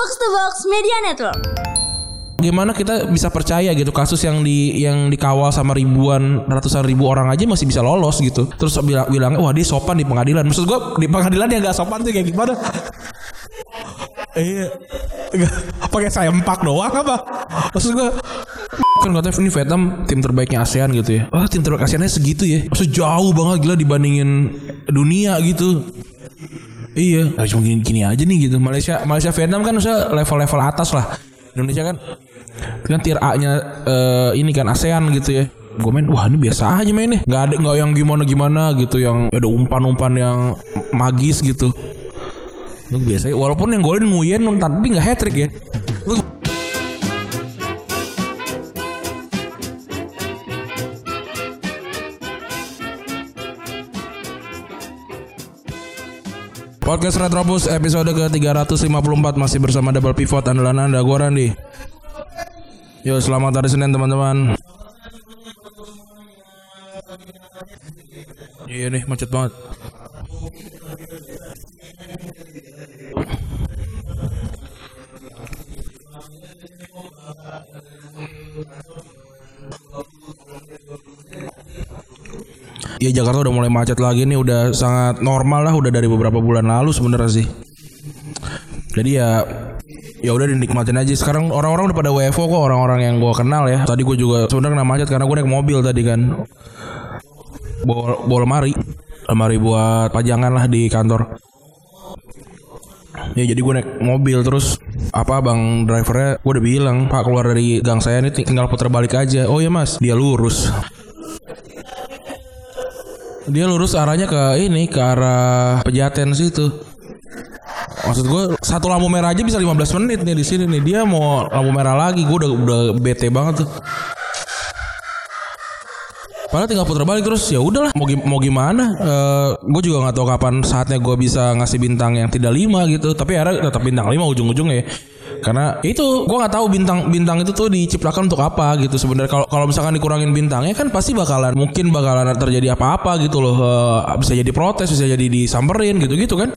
Box to Box Media Network. Gimana kita bisa percaya gitu kasus yang di yang dikawal sama ribuan ratusan ribu orang aja masih bisa lolos gitu. Terus bilang bilang wah dia sopan di pengadilan. Maksud gua di pengadilan yang gak sopan tuh kayak gimana? Iya. Nggak, pakai sempak doang apa? Maksud gua kan katanya ini Vietnam tim terbaiknya ASEAN gitu ya. Wah tim terbaik ASEANnya segitu ya. Maksud jauh banget gila dibandingin dunia gitu. Iya, nah, cuma gini, aja nih gitu. Malaysia, Malaysia Vietnam kan usah level-level atas lah. Indonesia kan kan tier A-nya eh, ini kan ASEAN gitu ya. Gue main, wah ini biasa aja mainnya. Nggak ada nggak yang gimana gimana gitu, yang ada umpan-umpan yang magis gitu. Itu biasa. Walaupun yang golin Nguyen tapi nggak hat trick ya. Lu Podcast Retrobus episode ke-354 masih bersama Double Pivot andalan Anda gua Randi. Yo, selamat hari Senin teman-teman. Iya nih, macet banget. Ya Jakarta udah mulai macet lagi nih udah sangat normal lah udah dari beberapa bulan lalu sebenarnya sih. Jadi ya ya udah dinikmatin aja. Sekarang orang-orang udah pada WFO kok orang-orang yang gua kenal ya. Tadi gua juga sebenarnya kena macet karena gua naik mobil tadi kan. Bawa, bawa lemari. Lemari buat pajangan lah di kantor. Ya jadi gue naik mobil terus apa bang drivernya gue udah bilang pak keluar dari gang saya ini tinggal putar balik aja oh ya mas dia lurus dia lurus arahnya ke ini ke arah pejaten situ. Maksud gue satu lampu merah aja bisa 15 menit nih di sini nih. Dia mau lampu merah lagi. Gue udah udah bete banget tuh. Padahal tinggal putar balik terus ya udahlah mau mau gimana? Eh gue juga nggak tahu kapan saatnya gue bisa ngasih bintang yang tidak lima gitu. Tapi akhirnya tetap bintang lima ujung-ujungnya. ya. Karena itu. gue nggak tahu bintang bintang itu tuh diciptakan untuk apa gitu sebenarnya. Kalau kalau misalkan dikurangin bintangnya kan pasti bakalan mungkin bakalan terjadi apa-apa gitu loh. Eh, bisa jadi protes bisa jadi disamperin gitu gitu kan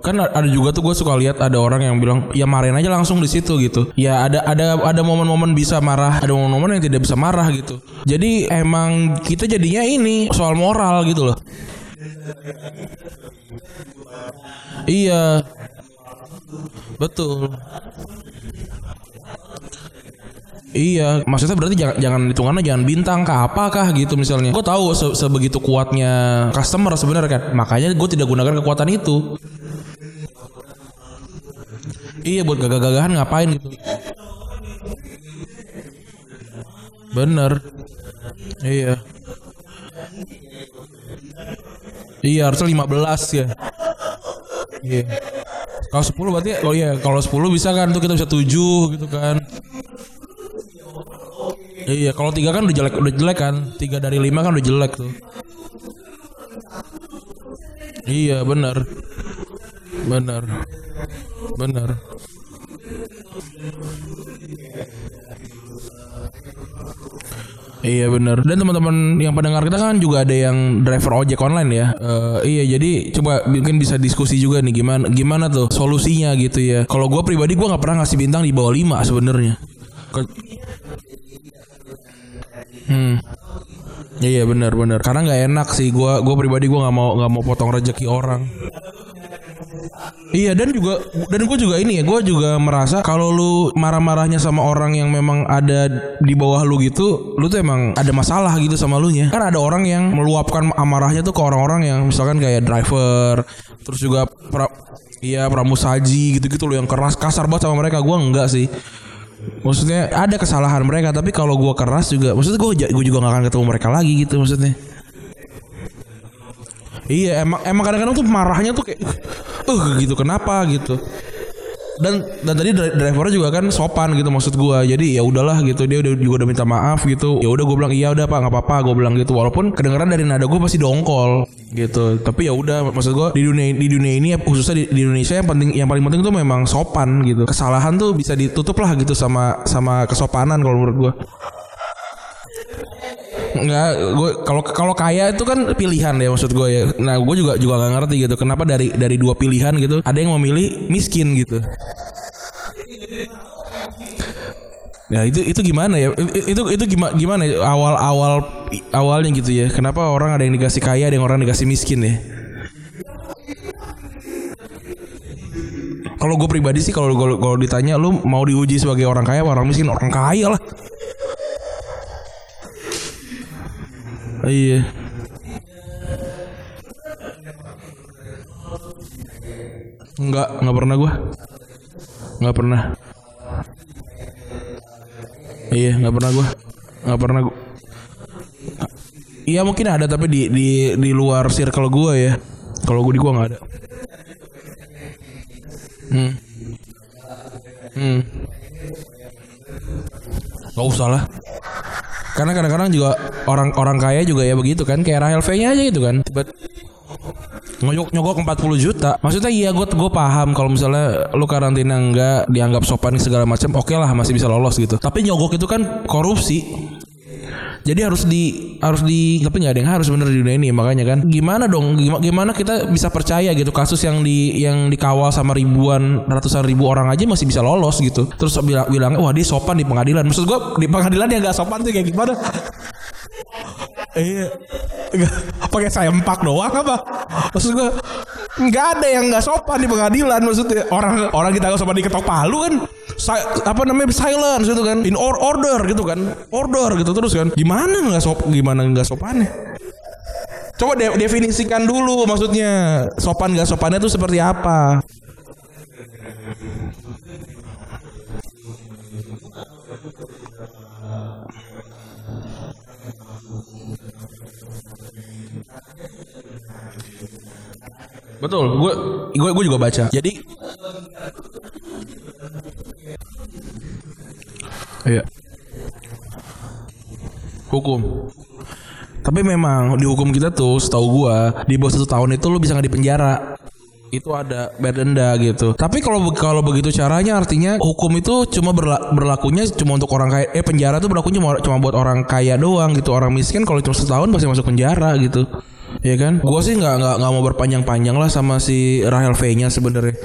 kan ada juga tuh gue suka lihat ada orang yang bilang ya marahin aja langsung di situ gitu. Ya ada ada ada momen-momen bisa marah ada momen-momen yang tidak bisa marah gitu. Jadi emang kita jadinya ini soal moral gitu loh iya betul Iya, maksudnya berarti jangan jangan hitungannya jangan bintang kah apakah gitu misalnya. Gue tahu se- sebegitu kuatnya customer sebenarnya kan. Makanya gue tidak gunakan kekuatan itu. Iya buat gagah-gagahan ngapain gitu. Bener. Iya. Iya harusnya 15 ya. Iya. Kalau 10 berarti oh iya kalau 10 bisa kan tuh kita bisa 7 gitu kan. Iya, kalau tiga kan udah jelek, udah jelek kan. Tiga dari lima kan udah jelek tuh. Iya, benar, benar, benar. Iya benar. Dan teman-teman yang pendengar kita kan juga ada yang driver ojek online ya. Eh, iya jadi coba mungkin bisa diskusi juga nih gimana gimana tuh solusinya gitu ya. Kalau gue pribadi gue nggak pernah ngasih bintang di bawah 5 sebenarnya. Ke- Hmm. Iya benar benar. Karena nggak enak sih gua gua pribadi gua nggak mau nggak mau potong rezeki orang. Iya dan juga dan gue juga ini ya gue juga merasa kalau lu marah-marahnya sama orang yang memang ada di bawah lu gitu, lu tuh emang ada masalah gitu sama lu nya. Kan ada orang yang meluapkan amarahnya tuh ke orang-orang yang misalkan kayak driver, terus juga pra, iya pramusaji gitu-gitu loh yang keras kasar banget sama mereka. Gua enggak sih. Maksudnya ada kesalahan mereka tapi kalau gua keras juga maksudnya gue gue juga gak akan ketemu mereka lagi gitu maksudnya. Iya emang emang kadang-kadang tuh marahnya tuh kayak uh gitu kenapa gitu. Dan dan tadi dri- drivernya juga kan sopan gitu maksud gua. Jadi ya udahlah gitu dia udah juga udah minta maaf gitu. Ya udah gue bilang iya udah Pak nggak apa-apa gue bilang gitu. Walaupun kedengeran dari nada gue pasti dongkol gitu. Tapi ya udah maksud gua di dunia di dunia ini khususnya di, di Indonesia yang penting yang paling penting tuh memang sopan gitu. Kesalahan tuh bisa ditutup lah gitu sama sama kesopanan kalau menurut gua. Enggak, gue kalau kalau kaya itu kan pilihan ya maksud gue ya. Nah, gue juga juga gak ngerti gitu. Kenapa dari dari dua pilihan gitu, ada yang memilih miskin gitu. Ya itu itu gimana ya? Itu itu gimana gimana ya? awal awal awalnya gitu ya? Kenapa orang ada yang dikasih kaya, ada yang orang dikasih miskin ya? Kalau gue pribadi sih kalau kalau ditanya lu mau diuji sebagai orang kaya orang miskin orang kaya lah. Iya. Enggak, enggak pernah gua. Enggak pernah. Iya, enggak pernah gua. Enggak pernah gua. Iya mungkin ada tapi di di di luar circle gua ya. Kalau gua di gua nggak ada. Hmm. Hmm. Gak usah lah. Karena kadang-kadang juga orang-orang kaya juga ya begitu kan kayak Rahel V-nya aja gitu kan. Tiba nyogok nyogok 40 juta. Maksudnya iya gue gue paham kalau misalnya lu karantina enggak dianggap sopan segala macam, oke lah masih bisa lolos gitu. Tapi nyogok itu kan korupsi. Jadi harus di harus di tapi nggak ada yang harus bener di dunia ini makanya kan. Gimana dong gimana, kita bisa percaya gitu kasus yang di yang dikawal sama ribuan ratusan ribu orang aja masih bisa lolos gitu. Terus bilang bilang wah dia sopan di pengadilan. Maksud gua di pengadilan yang nggak sopan tuh kayak gimana Iya. Pakai sempak doang apa? Maksud gua nggak ada yang nggak sopan di pengadilan maksudnya. Orang orang kita nggak sopan diketok palu kan. Si- apa namanya silence gitu kan. In or- order gitu kan. Order gitu terus kan. Gimana nggak sop gimana nggak sopannya? Coba de- definisikan dulu maksudnya sopan nggak sopannya itu seperti apa? Betul, gue gue gue juga baca. Jadi Iya. Hukum. Tapi memang di hukum kita tuh, setahu gua, di bawah satu tahun itu lu bisa nggak dipenjara. Itu ada bayar gitu. Tapi kalau kalau begitu caranya artinya hukum itu cuma berla- berlakunya cuma untuk orang kaya. Eh penjara tuh berlakunya cuma, cuma buat orang kaya doang gitu. Orang miskin kalau cuma setahun pasti masuk penjara gitu. Ya kan? Gua sih nggak nggak nggak mau berpanjang-panjang lah sama si Rahel V-nya sebenarnya.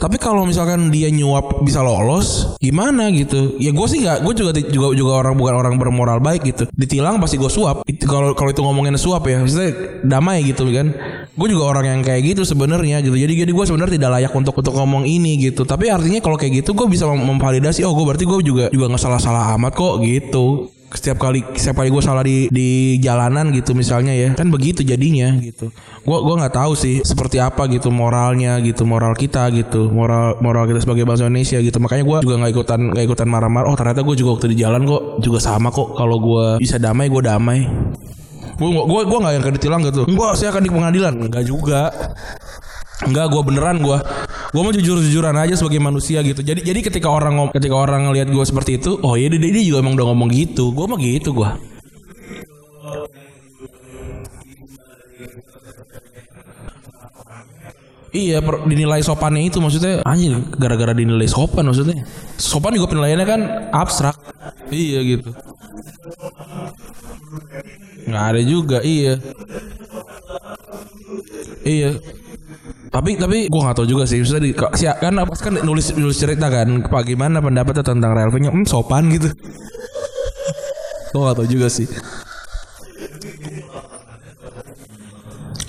Tapi kalau misalkan dia nyuap bisa lolos, gimana gitu? Ya gue sih nggak, gue juga juga juga orang bukan orang bermoral baik gitu. Ditilang pasti gue suap. Kalau kalau itu ngomongin suap ya, maksudnya damai gitu kan. Gue juga orang yang kayak gitu sebenarnya gitu. Jadi jadi gue sebenarnya tidak layak untuk untuk ngomong ini gitu. Tapi artinya kalau kayak gitu gue bisa mem- memvalidasi. Oh gue berarti gue juga juga nggak salah-salah amat kok gitu setiap kali setiap kali gue salah di di jalanan gitu misalnya ya kan begitu jadinya gitu. Gue gua nggak tahu sih seperti apa gitu moralnya gitu moral kita gitu moral moral kita sebagai bangsa Indonesia gitu. Makanya gue juga nggak ikutan nggak ikutan marah-marah oh ternyata gue juga waktu di jalan kok juga sama kok kalau gue bisa damai gue damai. Gue gue gue nggak yang akan ditilang gitu. Gue saya akan di pengadilan. Nggak juga Enggak, gue beneran gue, gue mau jujur-jujuran aja sebagai manusia gitu. Jadi jadi ketika orang ketika orang ngelihat gue seperti itu, oh iya dia, dia juga emang udah ngomong gitu. Gue mah gitu gue. Iya, per, dinilai sopannya itu maksudnya anjir gara-gara dinilai sopan maksudnya. Sopan juga penilaiannya kan abstrak. Iya gitu. Nggak ada juga, iya. Iya. Tapi tapi gue gak tahu juga sih. Maksudnya di, si, kan apa kan nulis nulis cerita kan. Pak gimana pendapatnya tentang Real V-nya? Hmm, sopan gitu. gue gak tahu juga sih.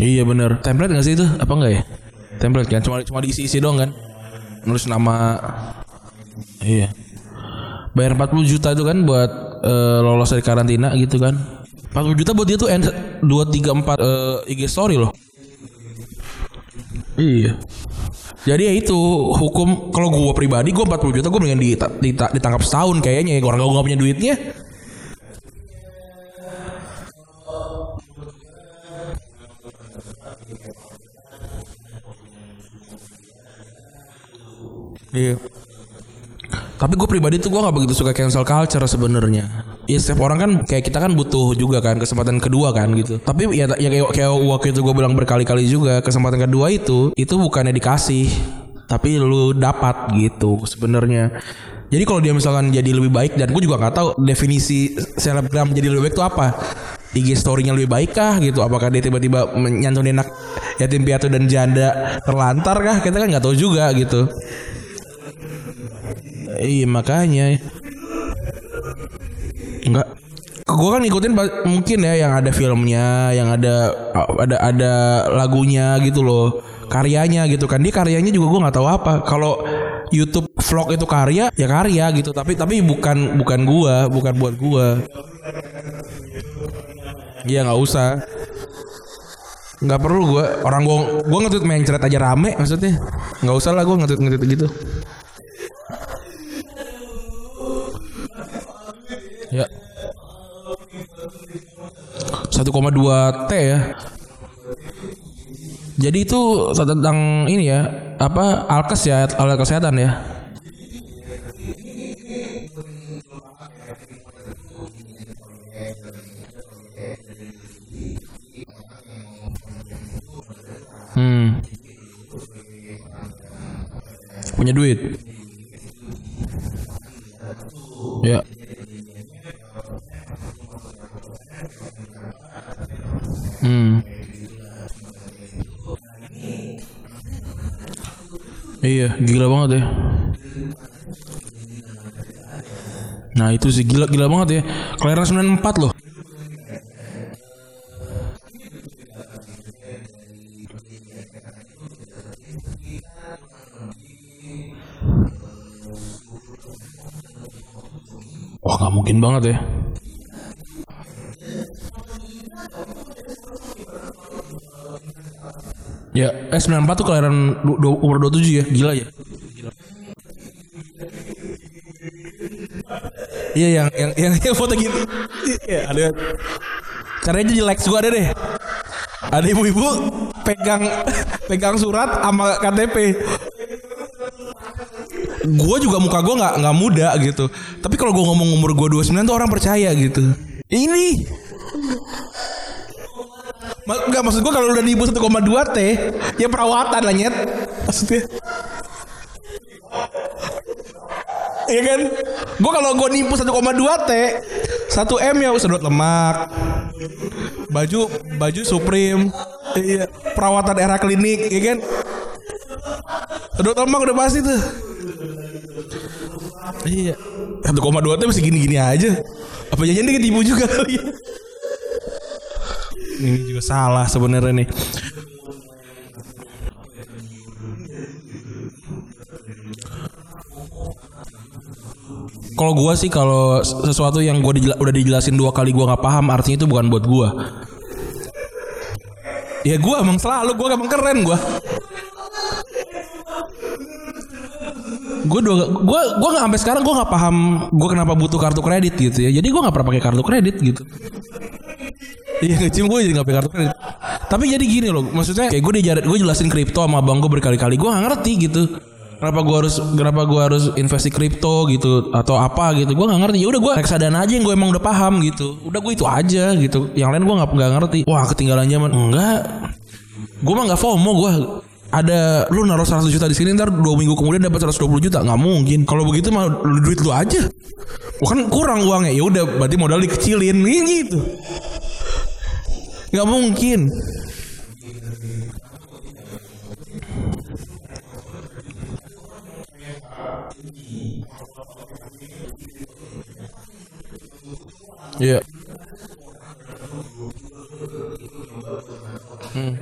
Iya bener Template gak sih itu? Apa enggak ya? Template kan Cuma cuma diisi-isi doang kan Nulis nama Iya Bayar 40 juta itu kan buat eh, lolos dari karantina gitu kan 40 juta buat dia tuh N 2 3 4 eh, IG story loh Iya. Jadi ya itu hukum kalau gua pribadi gua 40 juta gua mendingan dita- dita- ditangkap setahun kayaknya ya orang gua nggak punya duitnya. Iya. Tapi gue pribadi tuh gue nggak begitu suka cancel culture sebenarnya. Ya setiap orang kan kayak kita kan butuh juga kan kesempatan kedua kan gitu. Tapi ya, ya kayak, kayak waktu itu gue bilang berkali-kali juga kesempatan kedua itu itu bukannya dikasih, tapi lu dapat gitu sebenarnya. Jadi kalau dia misalkan jadi lebih baik dan gue juga nggak tahu definisi selebgram jadi lebih baik itu apa. IG story-nya lebih baik kah gitu apakah dia tiba-tiba menyantunin anak yatim piatu dan janda terlantar kah kita kan nggak tahu juga gitu iya makanya gue kan ngikutin mungkin ya yang ada filmnya yang ada ada ada lagunya gitu loh karyanya gitu kan. Dia karyanya juga gue nggak tahu apa. Kalau YouTube vlog itu karya ya karya gitu. Tapi tapi bukan bukan gua bukan buat gua. Iya nggak usah. Nggak perlu gua orang gua gua ngetweet main ceret aja rame maksudnya. Nggak usah lah gua ngetweet ngetweet gitu 1,2 T ya jadi itu tentang ini ya apa alkes ya alat kesehatan ya Hmm. Punya duit. Ya. Hmm. Iya, gila banget ya. Nah itu sih gila gila banget ya. Kelahiran 94 loh. Wah nggak mungkin banget ya. Ya, eh 94 tuh kelahiran umur 27 ya, gila ya. Iya yang yang yang, foto gitu. Iya ada. Caranya jelek gua ada deh. Ada ibu-ibu pegang pegang surat sama KTP. Gue juga muka gue nggak nggak muda gitu. Tapi kalau gue ngomong umur gue 29 tuh orang percaya gitu. Ini Enggak maksud gue kalau udah ibu 1,2 T Ya perawatan lah nyet. Maksudnya. Iya kan? Gue kalau gue nipu 1,2 T 1 M ya sedot lemak. Baju Baju Supreme. Iya Perawatan era klinik Iya kan? Sedot lemak udah pasti tuh. Iya. 1,2 T masih gini-gini aja. Apa jangan dia ketipu juga kali ya ini juga salah sebenarnya nih. Kalau gua sih kalau sesuatu yang gua dijela- udah dijelasin dua kali gua nggak paham artinya itu bukan buat gua. Ya gua emang selalu gua emang keren gua. Gue dua, gue gue nggak sampai sekarang gue nggak paham gue kenapa butuh kartu kredit gitu ya. Jadi gue nggak pernah pakai kartu kredit gitu. Iya ngecim gue jadi gak pakai kartu kredit. Tapi jadi gini loh, maksudnya kayak gue dijarin gue jelasin kripto sama abang gue berkali-kali, gue gak ngerti gitu. Kenapa gue harus kenapa gue harus investasi kripto gitu atau apa gitu? Gue nggak ngerti. Ya udah gue reksadana aja yang gue emang udah paham gitu. Udah gue itu aja gitu. Yang lain gue nggak nggak ngerti. Wah ketinggalan zaman. Enggak. Gue mah nggak FOMO gue. Ada lu naruh 100 juta di sini ntar dua minggu kemudian dapat 120 juta nggak mungkin. Kalau begitu mah duit lu aja. Wah, kan kurang uangnya. Ya udah berarti modal dikecilin gitu. Nggak mungkin. Iya. Hmm.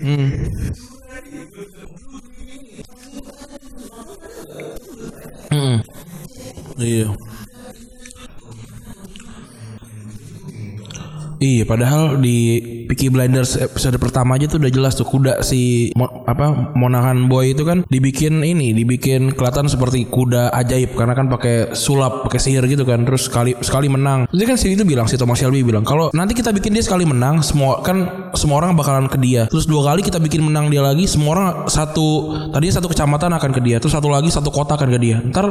Hmm. Hmm. Padahal di Peaky Blinders episode pertama aja tuh udah jelas tuh kuda si mo- apa Monahan Boy itu kan dibikin ini, dibikin kelihatan seperti kuda ajaib karena kan pakai sulap, pakai sihir gitu kan. Terus sekali sekali menang. Jadi kan si itu bilang si Thomas Shelby bilang kalau nanti kita bikin dia sekali menang, semua kan semua orang bakalan ke dia. Terus dua kali kita bikin menang dia lagi, semua orang satu tadinya satu kecamatan akan ke dia, terus satu lagi satu kota akan ke dia. Ntar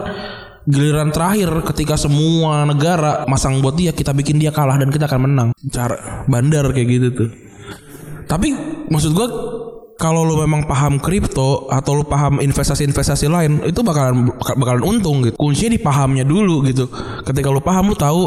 giliran terakhir ketika semua negara masang buat dia kita bikin dia kalah dan kita akan menang cara bandar kayak gitu tuh tapi maksud gua kalau lu memang paham kripto atau lu paham investasi-investasi lain itu bakalan bakalan untung gitu. Kuncinya di pahamnya dulu gitu. Ketika lu paham lu tahu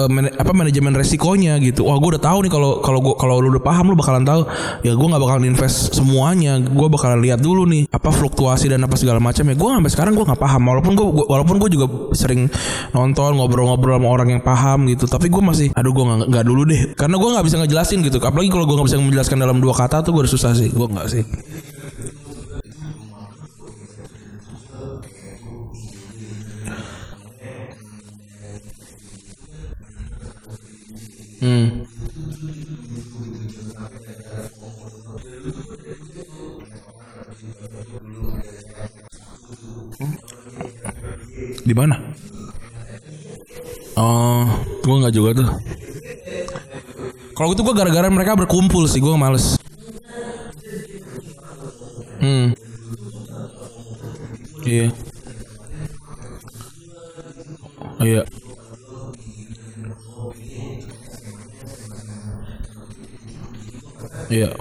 uh, man- apa manajemen resikonya gitu. Wah, gue udah tahu nih kalau kalau gua kalau lu udah paham lu bakalan tahu ya gue nggak bakalan invest semuanya. Gue bakalan lihat dulu nih apa fluktuasi dan apa segala macam ya. Gue sampai sekarang gue nggak paham walaupun gue walaupun gue juga sering nonton ngobrol-ngobrol sama orang yang paham gitu. Tapi gue masih aduh gue nggak dulu deh. Karena gue nggak bisa ngejelasin gitu. Apalagi kalau gue nggak bisa menjelaskan dalam dua kata tuh gue susah sih. Gue nggak sih. Hmm. Di mana? Oh, gue nggak juga tuh. Kalau gitu gue gara-gara mereka berkumpul sih, gue males. Hmm. Iya. Iya. Iya.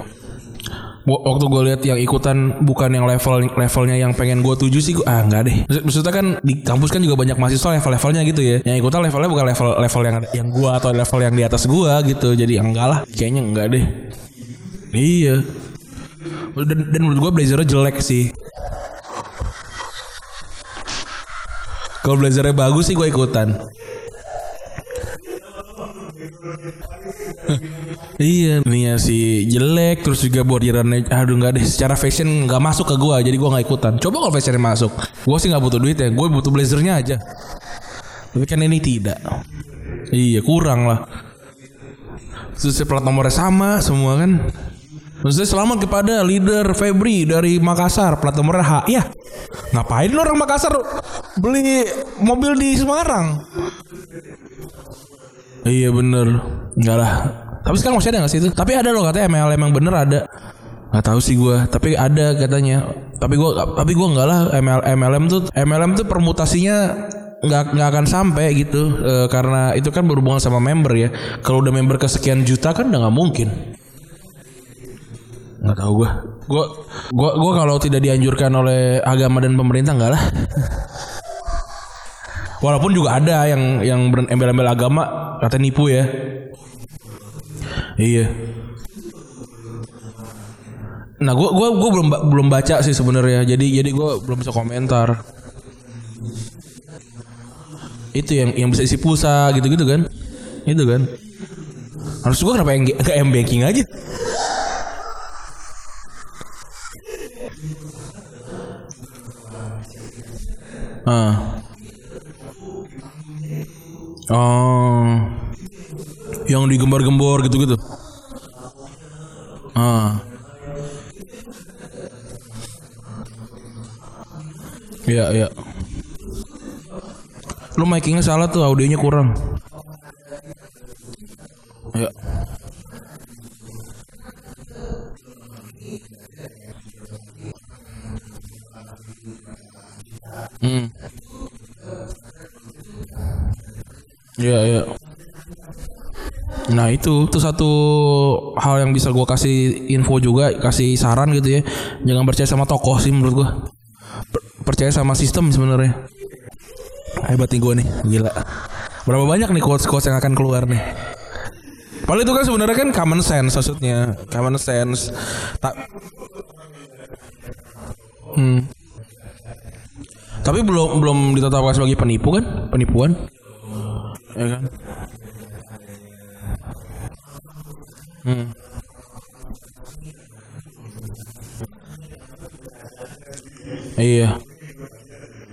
Wa- Waktu gue lihat yang ikutan bukan yang level levelnya yang pengen gue tuju sih, gua, ah nggak deh. Maksud- Maksudnya kan di kampus kan juga banyak mahasiswa level-levelnya gitu ya. Yang ikutan levelnya bukan level level yang yang gue atau level yang di atas gue gitu. Jadi ya enggak lah, kayaknya enggak deh. Iya. Dan, dan menurut gue blazernya jelek sih. Kalau blazernya bagus sih gue ikutan. Iya, nih ya si jelek terus juga bordirannya aduh nggak deh secara fashion nggak masuk ke gua jadi gua nggak ikutan. Coba kalau fashionnya masuk, gua sih nggak butuh duit ya, gue butuh blazernya aja. Tapi kan ini tidak. Iya kurang lah. Terus plat nomornya sama semua kan. Maksudnya selamat kepada leader Febri dari Makassar plat nomornya H. Ya ngapain orang Makassar beli mobil di Semarang? Iya bener. Enggak lah. Tapi sekarang masih ada gak sih itu? Tapi ada loh katanya MLM yang bener ada. Gak tahu sih gue Tapi ada katanya. Tapi gue Tapi gue enggak lah ML, MLM tuh MLM tuh permutasinya nggak nggak akan sampai gitu. Eh, karena itu kan berhubungan sama member ya. Kalau udah member kesekian juta kan udah nggak mungkin. Nggak tahu gue gue gue gue kalau tidak dianjurkan oleh agama dan pemerintah enggak lah Walaupun juga ada yang yang berembel-embel agama kata nipu ya. Iya. Nah, gua gua gua belum belum baca sih sebenarnya. Jadi jadi gua belum bisa komentar. Itu yang yang bisa isi pulsa gitu-gitu kan. Itu kan. Harus gua kenapa ke M banking aja? Ah. Oh. Yang digembar-gembor gitu-gitu. Ah. Iya, iya. Lu makingnya salah tuh, audionya kurang. Ya. Iya, iya. Nah itu itu satu hal yang bisa gue kasih info juga kasih saran gitu ya. Jangan percaya sama tokoh sih menurut gue Per- percaya sama sistem sebenarnya. Hebat nih gue nih gila. Berapa banyak nih quotes quotes yang akan keluar nih? Padahal itu kan sebenarnya kan common sense maksudnya common sense. Tak hmm. tapi belum belum ditetapkan sebagai penipu kan? Penipuan ya kan Hmm. Iya.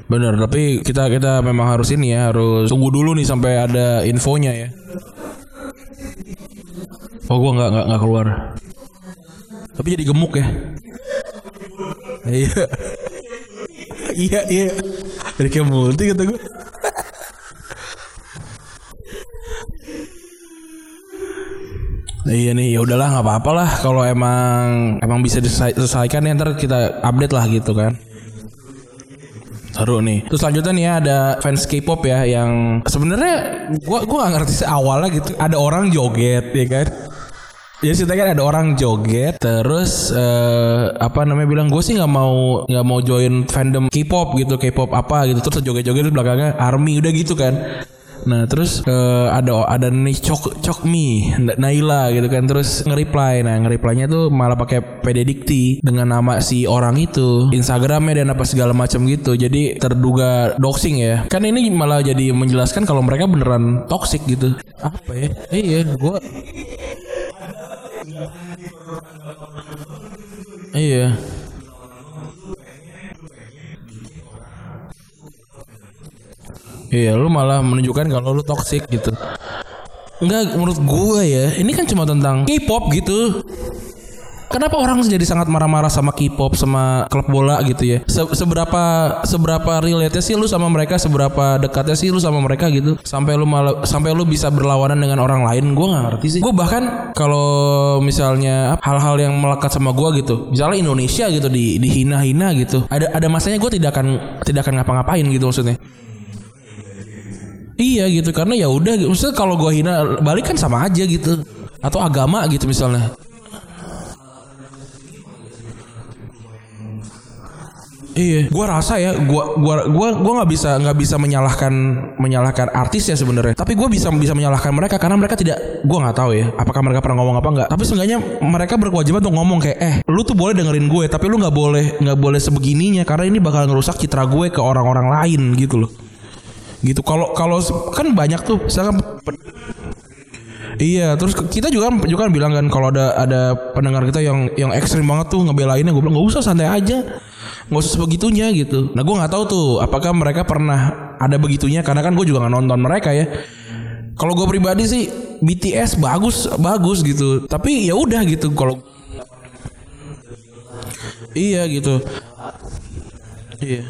Bener, tapi kita kita memang harus ini ya, harus tunggu dulu nih sampai ada infonya ya. Oh, gua nggak nggak nggak keluar. Tapi jadi gemuk ya. Iya. iya, iya. Jadi kayak multi kata. Iya nih, ya udahlah nggak apa-apa lah kalau emang emang bisa diselesaikan ya ntar kita update lah gitu kan. Seru nih. Terus selanjutnya nih ya ada fans K-pop ya yang sebenarnya gua gua gak ngerti sih awalnya gitu ada orang joget ya kan. Jadi ceritanya kan ada orang joget terus eh, apa namanya bilang gue sih nggak mau nggak mau join fandom K-pop gitu K-pop apa gitu terus joget-joget terus belakangnya army udah gitu kan. Nah terus eh, ada ada nih cok cok mi Naila gitu kan. Terus nge-reply. Nah nge-replynya tuh malah pakai PD Dikti dengan nama si orang itu Instagramnya dan apa segala macam gitu. Jadi terduga doxing ya. Kan ini malah jadi menjelaskan kalau mereka beneran toxic gitu. Apa ya? Eh, iya gue iya Iya, lu malah menunjukkan kalau lu toxic gitu. Enggak, menurut gue ya, ini kan cuma tentang K-pop gitu. Kenapa orang jadi sangat marah-marah sama K-pop sama klub bola gitu ya? Se- seberapa seberapa relate sih lu sama mereka? Seberapa dekatnya sih lu sama mereka gitu? Sampai lu malah sampai lu bisa berlawanan dengan orang lain? Gue nggak ngerti sih. Gue bahkan kalau misalnya hal-hal yang melekat sama gue gitu, misalnya Indonesia gitu di dihina-hina gitu, ada ada masanya gue tidak akan tidak akan ngapa-ngapain gitu maksudnya. Iya gitu karena ya udah maksudnya kalau gua hina balik kan sama aja gitu atau agama gitu misalnya. Iya, gua rasa ya, gua gua gua gua nggak bisa nggak bisa menyalahkan menyalahkan artis ya sebenarnya. Tapi gua bisa bisa menyalahkan mereka karena mereka tidak, gua nggak tahu ya, apakah mereka pernah ngomong apa nggak. Tapi seenggaknya mereka berkewajiban untuk ngomong kayak, eh, lu tuh boleh dengerin gue, tapi lu nggak boleh nggak boleh sebegininya karena ini bakal ngerusak citra gue ke orang-orang lain gitu loh gitu kalau kalau kan banyak tuh misalkan Iya, terus kita juga juga kan bilang kan kalau ada ada pendengar kita yang yang ekstrim banget tuh ngebelainnya gue bilang nggak usah santai aja, nggak usah sebegitunya gitu. Nah gue nggak tahu tuh apakah mereka pernah ada begitunya karena kan gue juga nggak nonton mereka ya. Kalau gue pribadi sih BTS bagus bagus gitu, tapi ya udah gitu kalau iya gitu. Iya.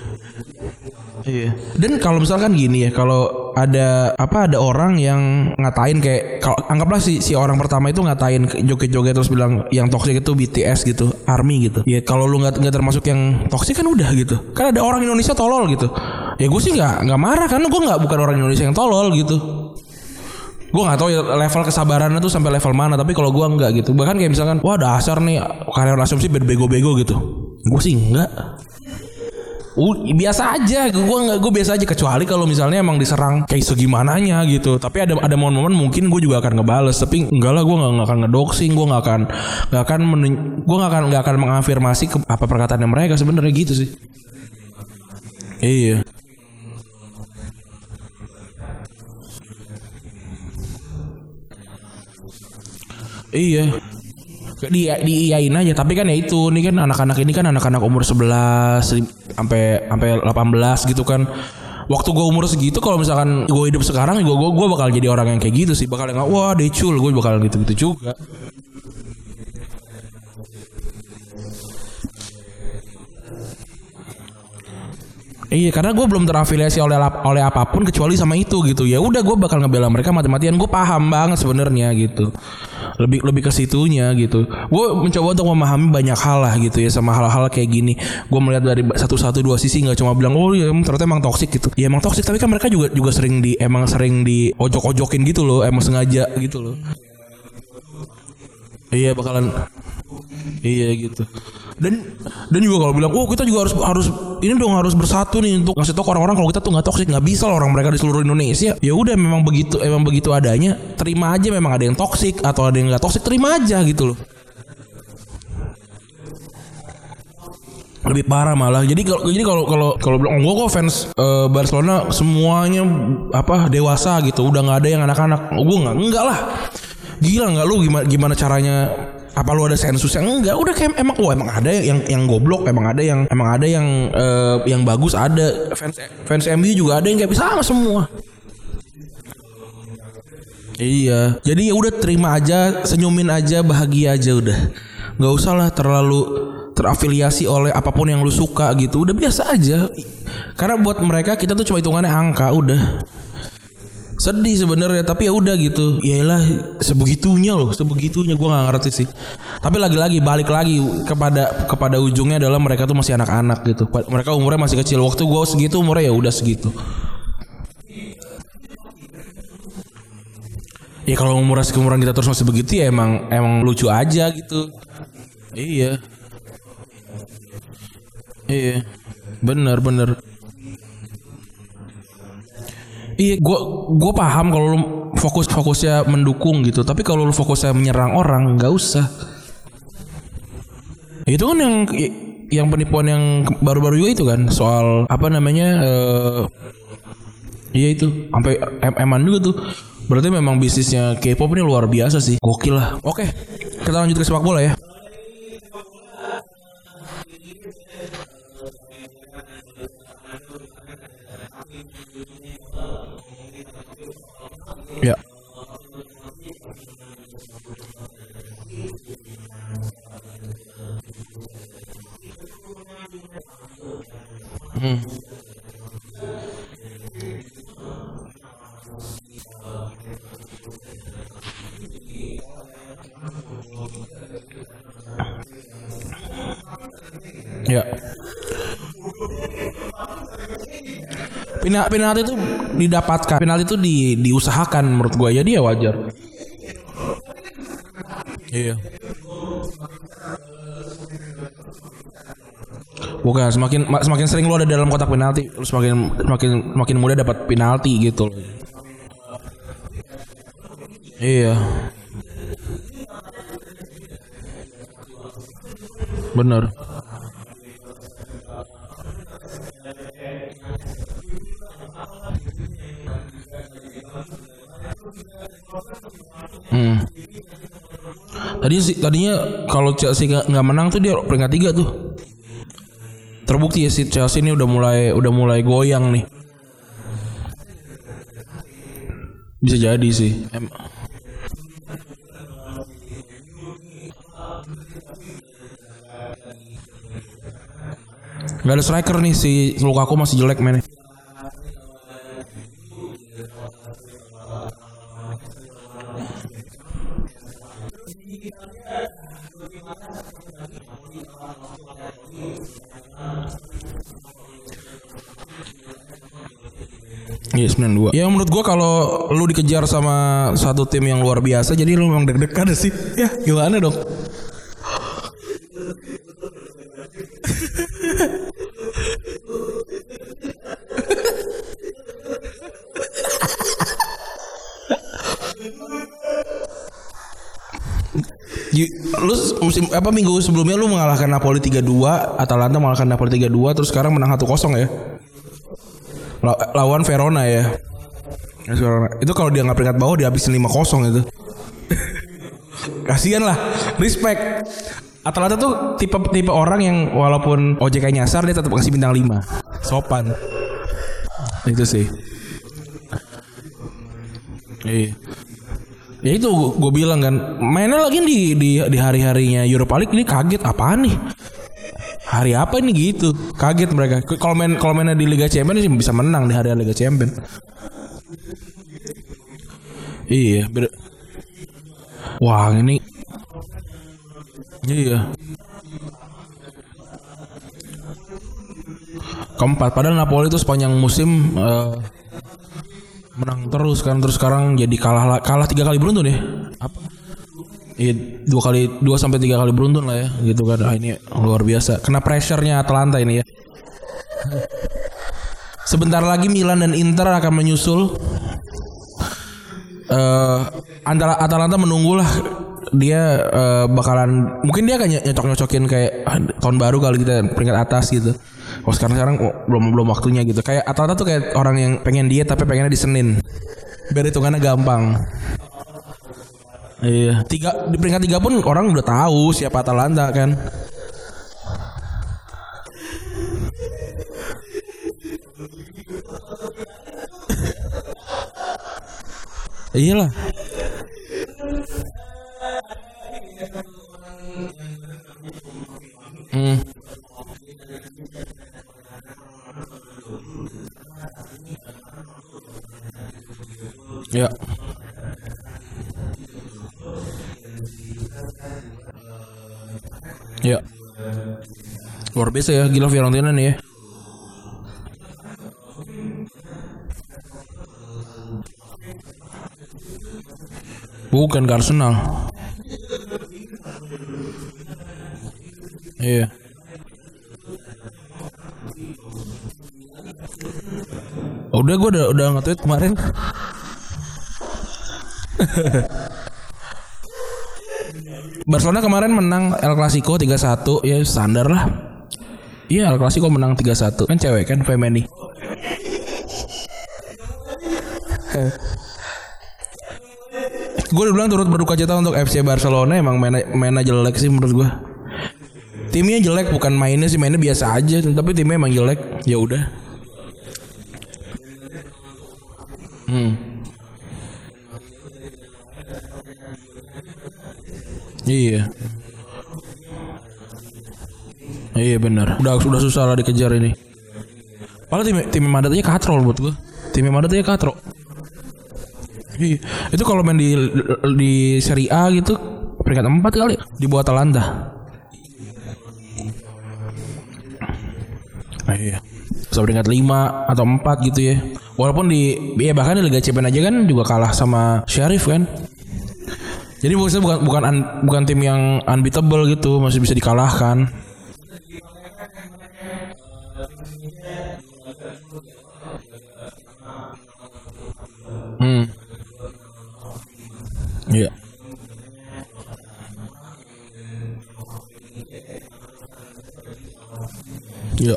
Iya. Dan kalau misalkan gini ya, kalau ada apa ada orang yang ngatain kayak kalau anggaplah si si orang pertama itu ngatain joget-joget terus bilang yang toksik itu BTS gitu, ARMY gitu. Ya kalau lu nggak nggak termasuk yang toksik kan udah gitu. Kan ada orang Indonesia tolol gitu. Ya gue sih nggak nggak marah karena gue nggak bukan orang Indonesia yang tolol gitu. Gue nggak tahu ya level kesabarannya tuh sampai level mana tapi kalau gue nggak gitu bahkan kayak misalkan wah dasar nih karyawan asumsi bego-bego gitu gue sih enggak Uh, biasa aja, gue nggak gue biasa aja kecuali kalau misalnya emang diserang kayak segimananya gitu. Tapi ada ada momen-momen mungkin gue juga akan ngebales. Tapi enggak lah, gue nggak akan ngedoxing, gue nggak akan nggak akan gue nggak akan nggak akan mengafirmasi ke, apa perkataannya mereka sebenarnya gitu sih. Iya. Iya. Di diiyain aja tapi kan ya itu nih kan anak-anak ini kan anak-anak umur 11 lim- sampai sampai 18 gitu kan. Waktu gue umur segitu kalau misalkan gue hidup sekarang gue gue gue bakal jadi orang yang kayak gitu sih bakal yang wah decul gue bakal gitu-gitu juga. Iya karena gue belum terafiliasi oleh oleh apa pun kecuali sama itu gitu. Ya udah gue bakal ngebela mereka mati-matian. Gue paham banget sebenarnya gitu. Lebih lebih ke situnya gitu. Gue mencoba untuk memahami banyak hal lah gitu ya sama hal-hal kayak gini. Gue melihat dari satu satu dua sisi nggak cuma bilang oh ya ternyata emang toksik gitu. Ya emang toksik tapi kan mereka juga juga sering di emang sering di ojok-ojokin gitu loh emang sengaja gitu loh. Iya bakalan. Iya gitu. Dan dan juga kalau bilang, oh kita juga harus harus ini dong harus bersatu nih untuk ngasih tau orang-orang kalau kita tuh nggak toksik nggak bisa loh orang mereka di seluruh Indonesia. Ya udah memang begitu emang begitu adanya. Terima aja memang ada yang toksik atau ada yang nggak toksik terima aja gitu loh. lebih parah malah jadi kalau jadi kalau kalau kalau bilang gue kok fans eh, Barcelona semuanya apa dewasa gitu udah nggak ada yang anak-anak gue nggak enggak lah gila nggak lu gimana gimana caranya apa lu ada sensus yang enggak udah kayak emang oh emang ada yang yang goblok emang ada yang emang ada yang eh, yang bagus ada fans fans MU juga ada yang kayak sama semua Iya, jadi ya udah terima aja, senyumin aja, bahagia aja udah. nggak usah lah terlalu terafiliasi oleh apa pun yang lu suka gitu. Udah biasa aja. Karena buat mereka kita tuh cuma hitungannya angka, udah. Sedih sebenarnya, tapi ya udah gitu. Yaelah sebegitunya loh, sebegitunya gua nggak ngerti sih. Tapi lagi-lagi balik lagi kepada kepada ujungnya adalah mereka tuh masih anak-anak gitu. Mereka umurnya masih kecil. Waktu gua segitu umurnya ya udah segitu. Ya kalau menguras keumuran kita terus masih begitu ya emang emang lucu aja gitu. Iya. Iya. Bener bener. Iya, gua gua paham kalau lu fokus fokusnya mendukung gitu, tapi kalau lu fokusnya menyerang orang nggak usah. Itu kan yang yang penipuan yang baru-baru juga itu kan soal apa namanya eh Iya itu sampai em eman juga tuh. Berarti memang bisnisnya K-pop ini luar biasa sih. Gokil lah. Oke, kita lanjut ke sepak bola ya. Ya. Hmm. Ya. Pina, penalti itu didapatkan, penalti itu di, diusahakan menurut gua ya dia wajar. Iya. Bukan semakin ma- semakin sering lu ada dalam kotak penalti, lu semakin semakin semakin mudah dapat penalti gitu. Iya. Bener. Tadi tadinya kalau Chelsea nggak menang tuh dia peringkat tiga tuh. Terbukti ya si Chelsea ini udah mulai udah mulai goyang nih. Bisa jadi sih. Em- Gak ada striker nih si Lukaku masih jelek mainnya. Ya menurut gua kalau lu dikejar sama satu tim yang luar biasa Jadi lu memang deg-degan sih Ya gimana dong lu musim apa minggu sebelumnya lu mengalahkan Napoli 3-2, Atalanta mengalahkan Napoli 3-2 terus sekarang menang 1-0 ya. La- lawan Verona ya. Ya, Verona. Itu kalau dia nggak peringkat bawah dia habisin 5-0 itu. Kasihan lah, respect. Atalanta tuh tipe tipe orang yang walaupun OJK nyasar dia tetap kasih bintang 5. Sopan. Itu sih. Iya. Ya itu gue bilang kan mainnya lagi di di di hari harinya Europa League ini kaget apaan nih hari apa ini gitu kaget mereka kalau main kalau mainnya di Liga Champions sih bisa menang di hari Liga Champions iya beda. Wah ini. Iya. Keempat padahal Napoli itu sepanjang musim eh, menang terus kan terus sekarang jadi kalah kalah tiga kali beruntun ya? Apa? Iya dua kali dua sampai tiga kali beruntun lah ya gitu kan. Ah, ini luar biasa. Kena pressure-nya Atalanta ini ya sebentar lagi Milan dan Inter akan menyusul. Eh antara Atalanta menunggu lah. Dia eh, bakalan mungkin dia akan nyocok nyocokin kayak ah, tahun baru kali kita peringkat atas gitu. Oh sekarang sekarang oh, belum belum waktunya gitu. Kayak Atalanta tuh kayak orang yang pengen dia tapi pengennya di Senin. Biar hitungannya gampang. Iya. Tiga di peringkat tiga pun orang udah tahu siapa Atalanta kan iyalah Hmm. Ya. Ya. Luar biasa ya gila Fiorentina nih ya. Bukan ke Arsenal. Iya. Udah gue udah udah nge-tweet kemarin. Barcelona kemarin menang El Clasico 3-1 ya standar lah. Iya El Clasico menang 3-1 kan cewek kan Femeni. gue udah bilang turut berduka cita untuk FC Barcelona emang mainnya, mainnya jelek sih menurut gue. Timnya jelek bukan mainnya sih mainnya biasa aja tapi timnya emang jelek ya udah. Hmm. Iya. Iya benar. Udah sudah susah lah dikejar ini. Padahal tim tim Madrid aja katrol buat gue. Tim Madrid aja katro. Iya. Itu kalau main di di Serie A gitu peringkat 4 kali di bawah Atalanta. Ah, iya. Bisa peringkat 5 atau 4 gitu ya. Walaupun di ya bahkan di Liga Champions aja kan juga kalah sama Sheriff kan. Jadi maksudnya bukan bukan un, bukan tim yang unbeatable gitu, masih bisa dikalahkan. Hmm. Iya. Iya.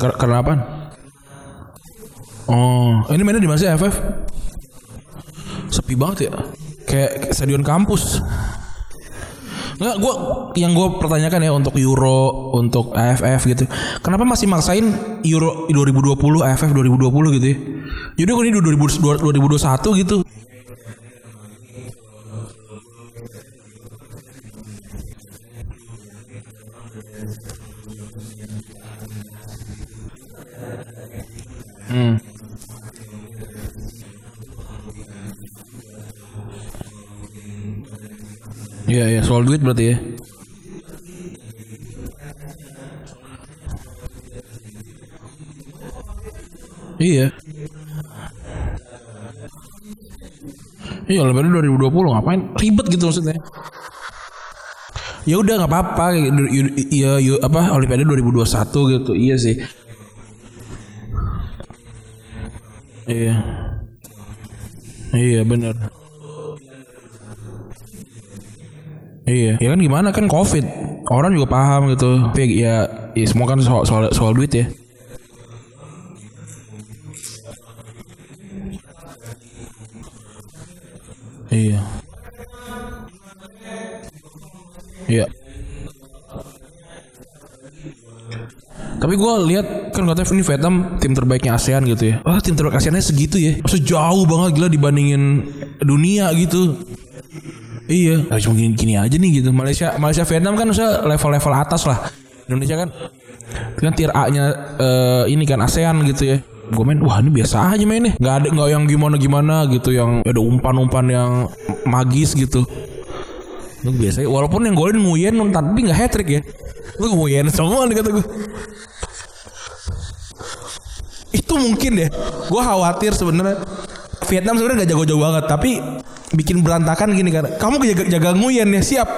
Karena apa? Oh, ini mainnya di mana sih FF? Sepi banget ya. Kayak stadion kampus. Enggak, gua yang gue pertanyakan ya untuk Euro, untuk AFF gitu. Kenapa masih maksain Euro 2020, AFF 2020 gitu ya? Jadi ini 2000 2021 gitu. Hmm. Iya iya soal duit berarti ya. Iya. Iya Olimpiade 2020 ngapain ribet gitu maksudnya. Ya udah nggak apa-apa ya, ya apa Olimpiade 2021 gitu. Iya sih. Iya. Iya benar. Iya, ya kan gimana kan covid orang juga paham gitu. Tapi ya, ya semua kan soal soal, soal duit ya. Iya. Iya. Tapi gue lihat kan katanya ini Vietnam tim terbaiknya ASEAN gitu ya. Wah tim terbaik ASEANnya segitu ya. Maksudnya jauh banget gila dibandingin dunia gitu. Iya, cuma gini, gini aja nih gitu. Malaysia, Malaysia Vietnam kan usah level-level atas lah. Indonesia kan kan tier A-nya uh, ini kan ASEAN gitu ya. Gue main, wah ini biasa aja mainnya. Gak ada nggak yang gimana-gimana gitu, yang ada umpan-umpan yang magis gitu. Lu biasa, walaupun yang golin Nguyen tapi nggak hat trick ya. Lu Nguyen semua nih kata gue. Itu mungkin deh. Gue khawatir sebenarnya Vietnam sebenarnya gak jago-jago banget, tapi bikin berantakan gini kan. Kamu jaga, jaga Nguyen ya, siap.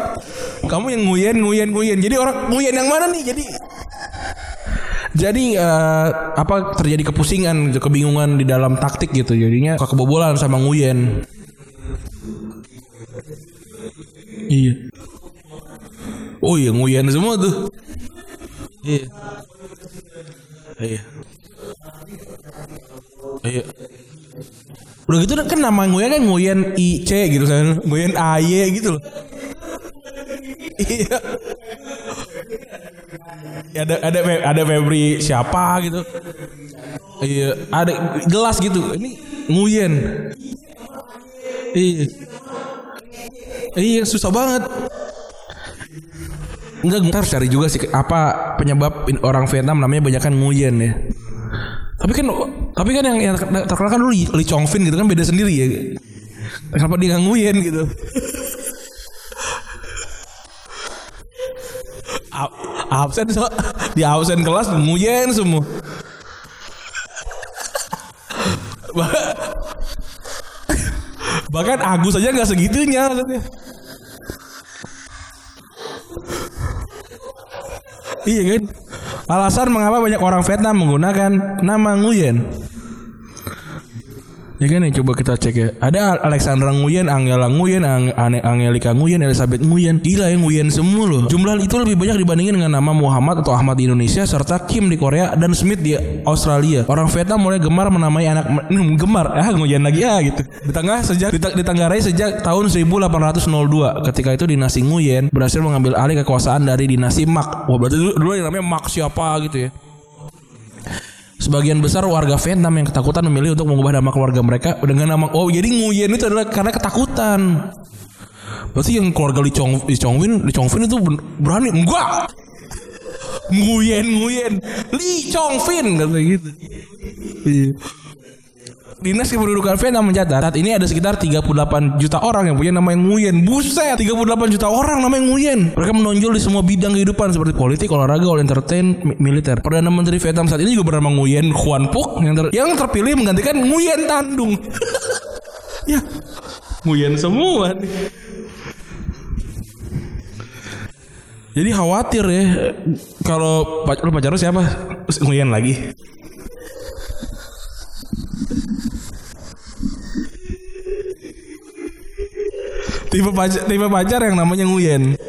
Kamu yang Nguyen, Nguyen, Nguyen. Jadi orang Nguyen yang mana nih? Jadi jadi uh, apa terjadi kepusingan kebingungan di dalam taktik gitu. Jadinya kebobolan sama Nguyen. Iya. Oh iya Nguyen semua tuh. Iya. Iya. Iya. Udah gitu kan nama Nguyen kan Nguyen IC gitu kan. Nguyen AY gitu loh. Iya. Ya, ada ada ada Febri siapa gitu. Iya, ada gelas gitu. Ini Nguyen. Iya. Iya, susah banget. Enggak, ntar cari juga sih apa penyebab orang Vietnam namanya banyak kan Nguyen ya. Tapi kan tapi kan yang, yang terkenal kan dulu Lee Chong gitu kan beda sendiri ya. Kenapa dia Nguyen gitu? absen so, di absen kelas Nguyen semua. Bah- Bahkan Agus aja nggak segitunya maksudnya. Iya kan? Alasan mengapa banyak orang Vietnam menggunakan nama Nguyen. Ya kan ya coba kita cek ya. Ada Alexandra Nguyen, Angela Nguyen, Ang Angelika Nguyen, Elizabeth Nguyen. Gila ya Nguyen semua loh. Jumlah itu lebih banyak dibandingin dengan nama Muhammad atau Ahmad di Indonesia serta Kim di Korea dan Smith di Australia. Orang Vietnam mulai gemar menamai anak hmm, gemar ah Nguyen lagi ah gitu. Di tengah sejak di, ditenggarai sejak tahun 1802. Ketika itu dinasti Nguyen berhasil mengambil alih kekuasaan dari dinasti Mak. Wah berarti dulu, dulu yang namanya Mak siapa gitu ya. Sebagian besar warga Vietnam yang ketakutan memilih untuk mengubah nama keluarga mereka dengan nama oh jadi Nguyen itu adalah karena ketakutan. Berarti yang keluarga Lee Chong Lee Chong Win Lee Chong Fin itu berani enggak. Nguyen Nguyen Lee Chong Fin kata gitu. Dinas Kependudukan Vietnam mencatat saat ini ada sekitar 38 juta orang yang punya nama yang Nguyen. Buset, 38 juta orang namanya Nguyen. Mereka menonjol di semua bidang kehidupan seperti politik, olahraga, all entertain, mi- militer. Perdana Menteri Vietnam saat ini juga bernama Nguyen Huan Phuc yang, ter- yang terpilih menggantikan Nguyen Tandung. ya, Nguyen semua nih. Jadi khawatir ya kalau pac- lu pacar lu siapa? Nguyen lagi. Tipe pacar tipe pacar yang namanya Nguyen.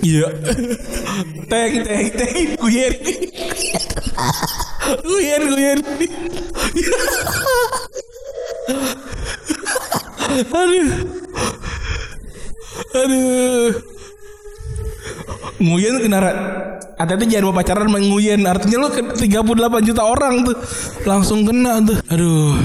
Iya. Teng teng teng Nguyen. Nguyen Nguyen. Aduh. Aduh. Nguyen kenara Hati-hati jangan mau pacaran sama Nguyen. Artinya lu ke 38 juta orang tuh. Langsung kena tuh. Aduh.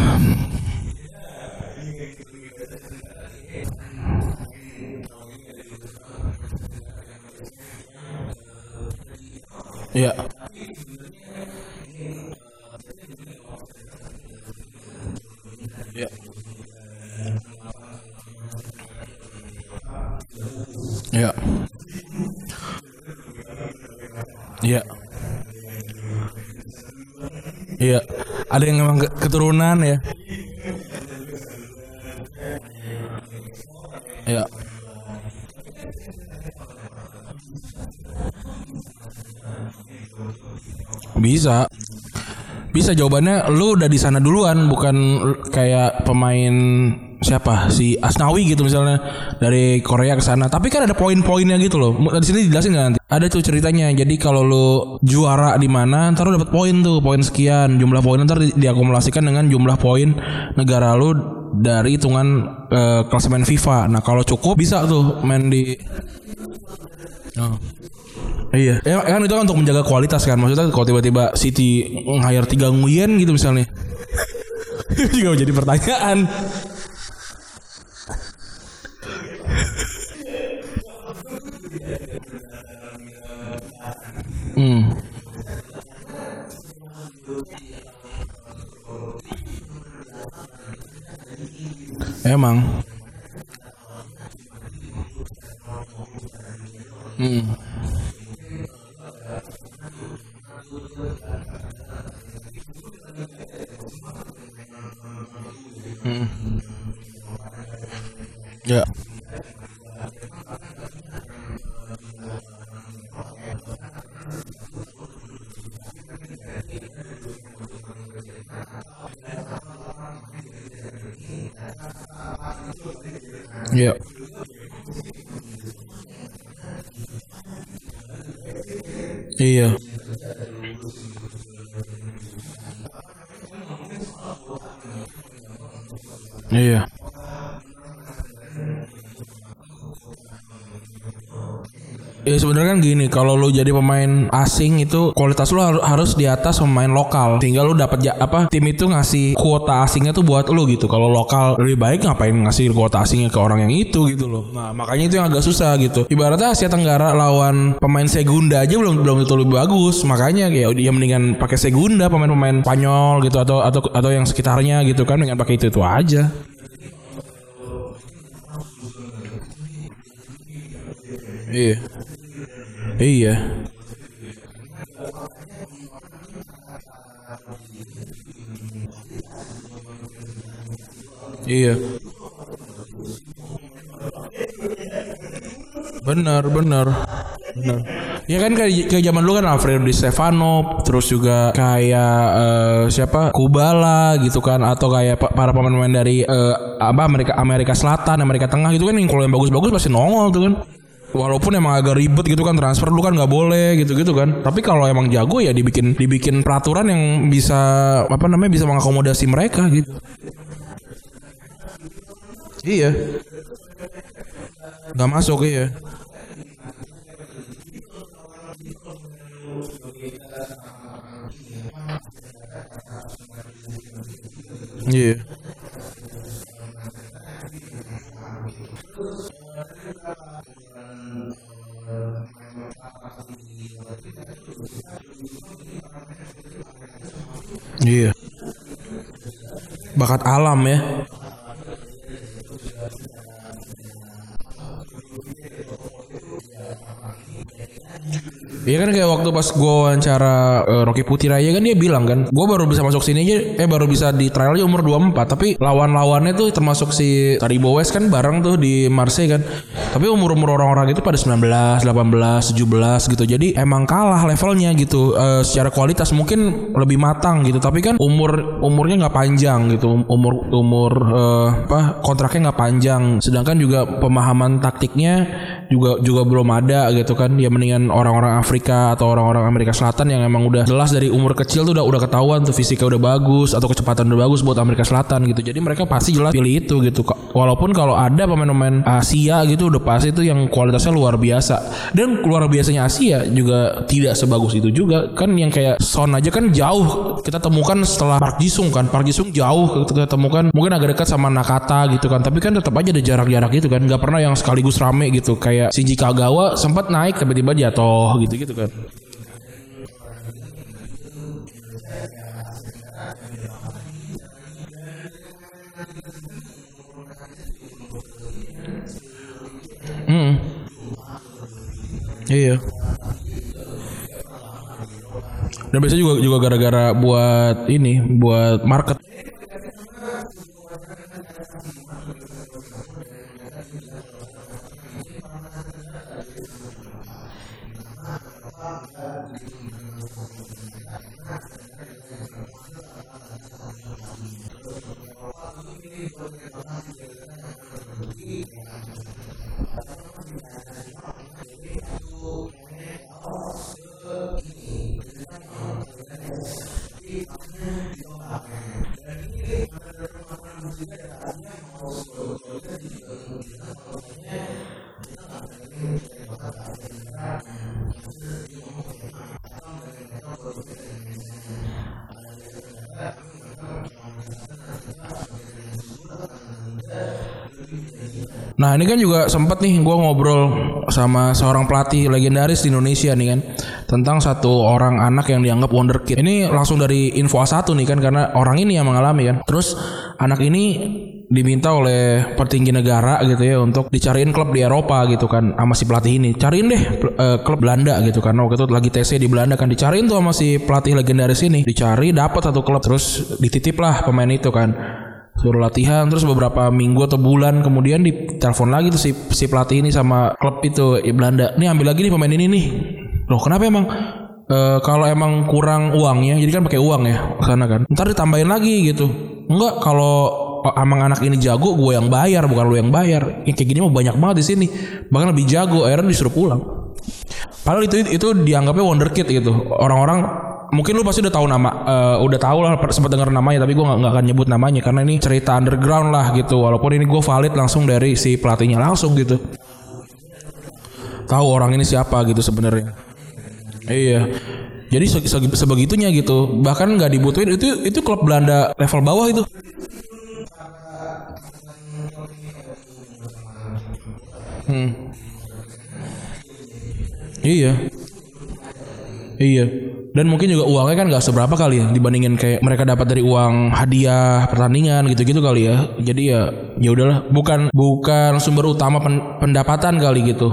Iya. Iya. Iya Iya. Iya. Ada yang memang ke- keturunan ya. Iya. Bisa. Bisa jawabannya lu udah di sana duluan bukan kayak pemain siapa si Asnawi gitu misalnya dari Korea ke sana. Tapi kan ada poin-poinnya gitu loh. Di sini dijelasin nggak nanti? Ada tuh ceritanya. Jadi kalau lu juara di mana, ntar lu dapat poin tuh, poin sekian. Jumlah poin ntar di- diakumulasikan dengan jumlah poin negara lu dari hitungan eh, klasemen FIFA. Nah kalau cukup bisa tuh main di Oh. Iya, ya kan itu kan untuk menjaga kualitas kan. Maksudnya kalau tiba-tiba City nge-hire tiga Nguyen gitu misalnya. Juga menjadi pertanyaan. 忙。Sebenarnya kan gini, kalau lu jadi pemain asing itu kualitas lu har- harus di atas pemain lokal. Sehingga lu dapat ja- apa tim itu ngasih kuota asingnya tuh buat lu gitu. Kalau lokal lebih baik ngapain ngasih kuota asingnya ke orang yang itu gitu loh. Nah, makanya itu yang agak susah gitu. Ibaratnya Asia Tenggara lawan pemain Segunda aja belum belum itu lebih bagus. Makanya ya dia mendingan pakai Segunda pemain-pemain Spanyol gitu atau atau atau yang sekitarnya gitu kan dengan pakai itu itu aja. Iya. Iya. Iya. Benar, benar. Benar. Ya kan kayak, kayak zaman dulu kan Alfredo Di Stefano, terus juga kayak uh, siapa Kubala gitu kan atau kayak para pemain-pemain dari uh, apa Amerika Amerika Selatan, Amerika Tengah gitu kan yang kalau yang bagus-bagus pasti nongol tuh kan. Walaupun emang agak ribet gitu kan transfer dulu kan nggak boleh gitu-gitu kan. Tapi kalau emang jago ya dibikin dibikin peraturan yang bisa apa namanya bisa mengakomodasi mereka gitu. Iya. Gak masuk iya. Iya. Iya. Bakat alam ya. Iya kan kayak waktu pas gue wawancara eh, Rocky Putiraya kan dia bilang kan gue baru bisa masuk sini aja eh baru bisa di trial aja umur 24 tapi lawan-lawannya tuh termasuk si Taribo West kan bareng tuh di Marseille kan. Tapi umur-umur orang-orang itu pada 19, 18, 17 gitu. Jadi emang kalah levelnya gitu Eh, secara kualitas mungkin lebih matang gitu. Tapi kan umur umurnya nggak panjang gitu. Um- umur umur eh, apa kontraknya nggak panjang. Sedangkan juga pemahaman taktiknya juga juga belum ada gitu kan. Ya mendingan orang-orang Afrika atau orang-orang Amerika Selatan yang emang udah jelas dari umur kecil tuh udah udah ketahuan tuh fisiknya udah bagus atau kecepatan udah bagus buat Amerika Selatan gitu. Jadi mereka pasti jelas pilih itu gitu walaupun kalau ada pemain-pemain Asia gitu udah pasti itu yang kualitasnya luar biasa. Dan luar biasanya Asia juga tidak sebagus itu juga. Kan yang kayak Son aja kan jauh. Kita temukan setelah Park Jisung kan. Park Jisung jauh. Kita temukan mungkin agak dekat sama Nakata gitu kan. Tapi kan tetap aja ada jarak-jarak gitu kan. Nggak pernah yang sekaligus rame gitu. Kayak Shinji Kagawa sempat naik tiba-tiba jatuh gitu-gitu kan Hmm. Iya. Dan biasanya juga juga gara-gara buat ini, buat market. Sempat nih gue ngobrol sama seorang pelatih legendaris di Indonesia nih kan tentang satu orang anak yang dianggap wonderkid. Ini langsung dari info A1 nih kan karena orang ini yang mengalami kan. Terus anak ini diminta oleh petinggi negara gitu ya untuk dicariin klub di Eropa gitu kan sama si pelatih ini. Cariin deh eh, klub Belanda gitu kan. Waktu itu lagi TC di Belanda kan dicariin tuh sama si pelatih legendaris ini. Dicari dapat satu klub terus dititip lah pemain itu kan suruh latihan terus beberapa minggu atau bulan kemudian ditelepon lagi tuh si si pelatih ini sama klub itu ya, Belanda. Nih ambil lagi nih pemain ini nih. Loh kenapa emang Eh, kalau emang kurang uangnya jadi kan pakai uang ya sana kan. Ntar ditambahin lagi gitu. Enggak kalau emang anak ini jago gue yang bayar bukan lu yang bayar. Yang kayak gini mah banyak banget di sini. Bahkan lebih jago akhirnya disuruh pulang. Padahal itu itu dianggapnya wonderkid gitu. Orang-orang mungkin lu pasti udah tahu nama, eh, udah tahu lah sempat dengar namanya, tapi gue nggak akan nyebut namanya karena ini cerita underground lah gitu. Walaupun ini gue valid langsung dari si pelatihnya langsung gitu. Tahu orang ini siapa gitu sebenarnya. Iya. Jadi se- se- sebegitunya gitu. Bahkan nggak dibutuhin itu itu klub Belanda level bawah itu. Hmm. Iya. Iya. Dan mungkin juga uangnya kan nggak seberapa kali ya dibandingin kayak mereka dapat dari uang hadiah pertandingan gitu-gitu kali ya. Jadi ya ya udahlah, bukan bukan sumber utama pen- pendapatan kali gitu.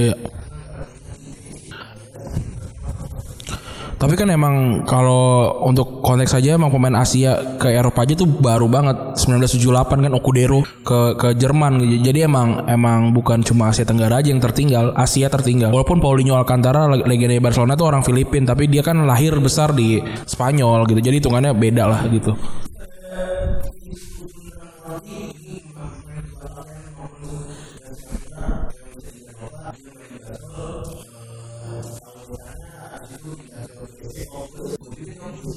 Iya. Tapi kan emang kalau untuk konteks aja emang pemain Asia ke Eropa aja tuh baru banget 1978 kan Okudero ke ke Jerman jadi emang emang bukan cuma Asia Tenggara aja yang tertinggal Asia tertinggal walaupun Paulinho Alcantara legenda Barcelona tuh orang Filipin tapi dia kan lahir besar di Spanyol gitu jadi hitungannya beda lah gitu.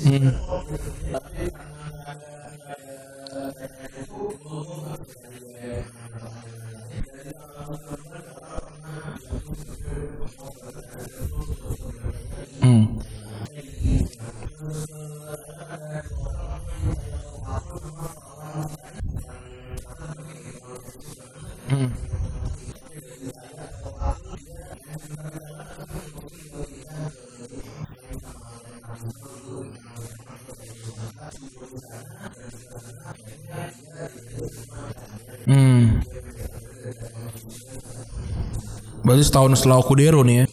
Hmm. Berarti setahun setelah Okudero nih ya.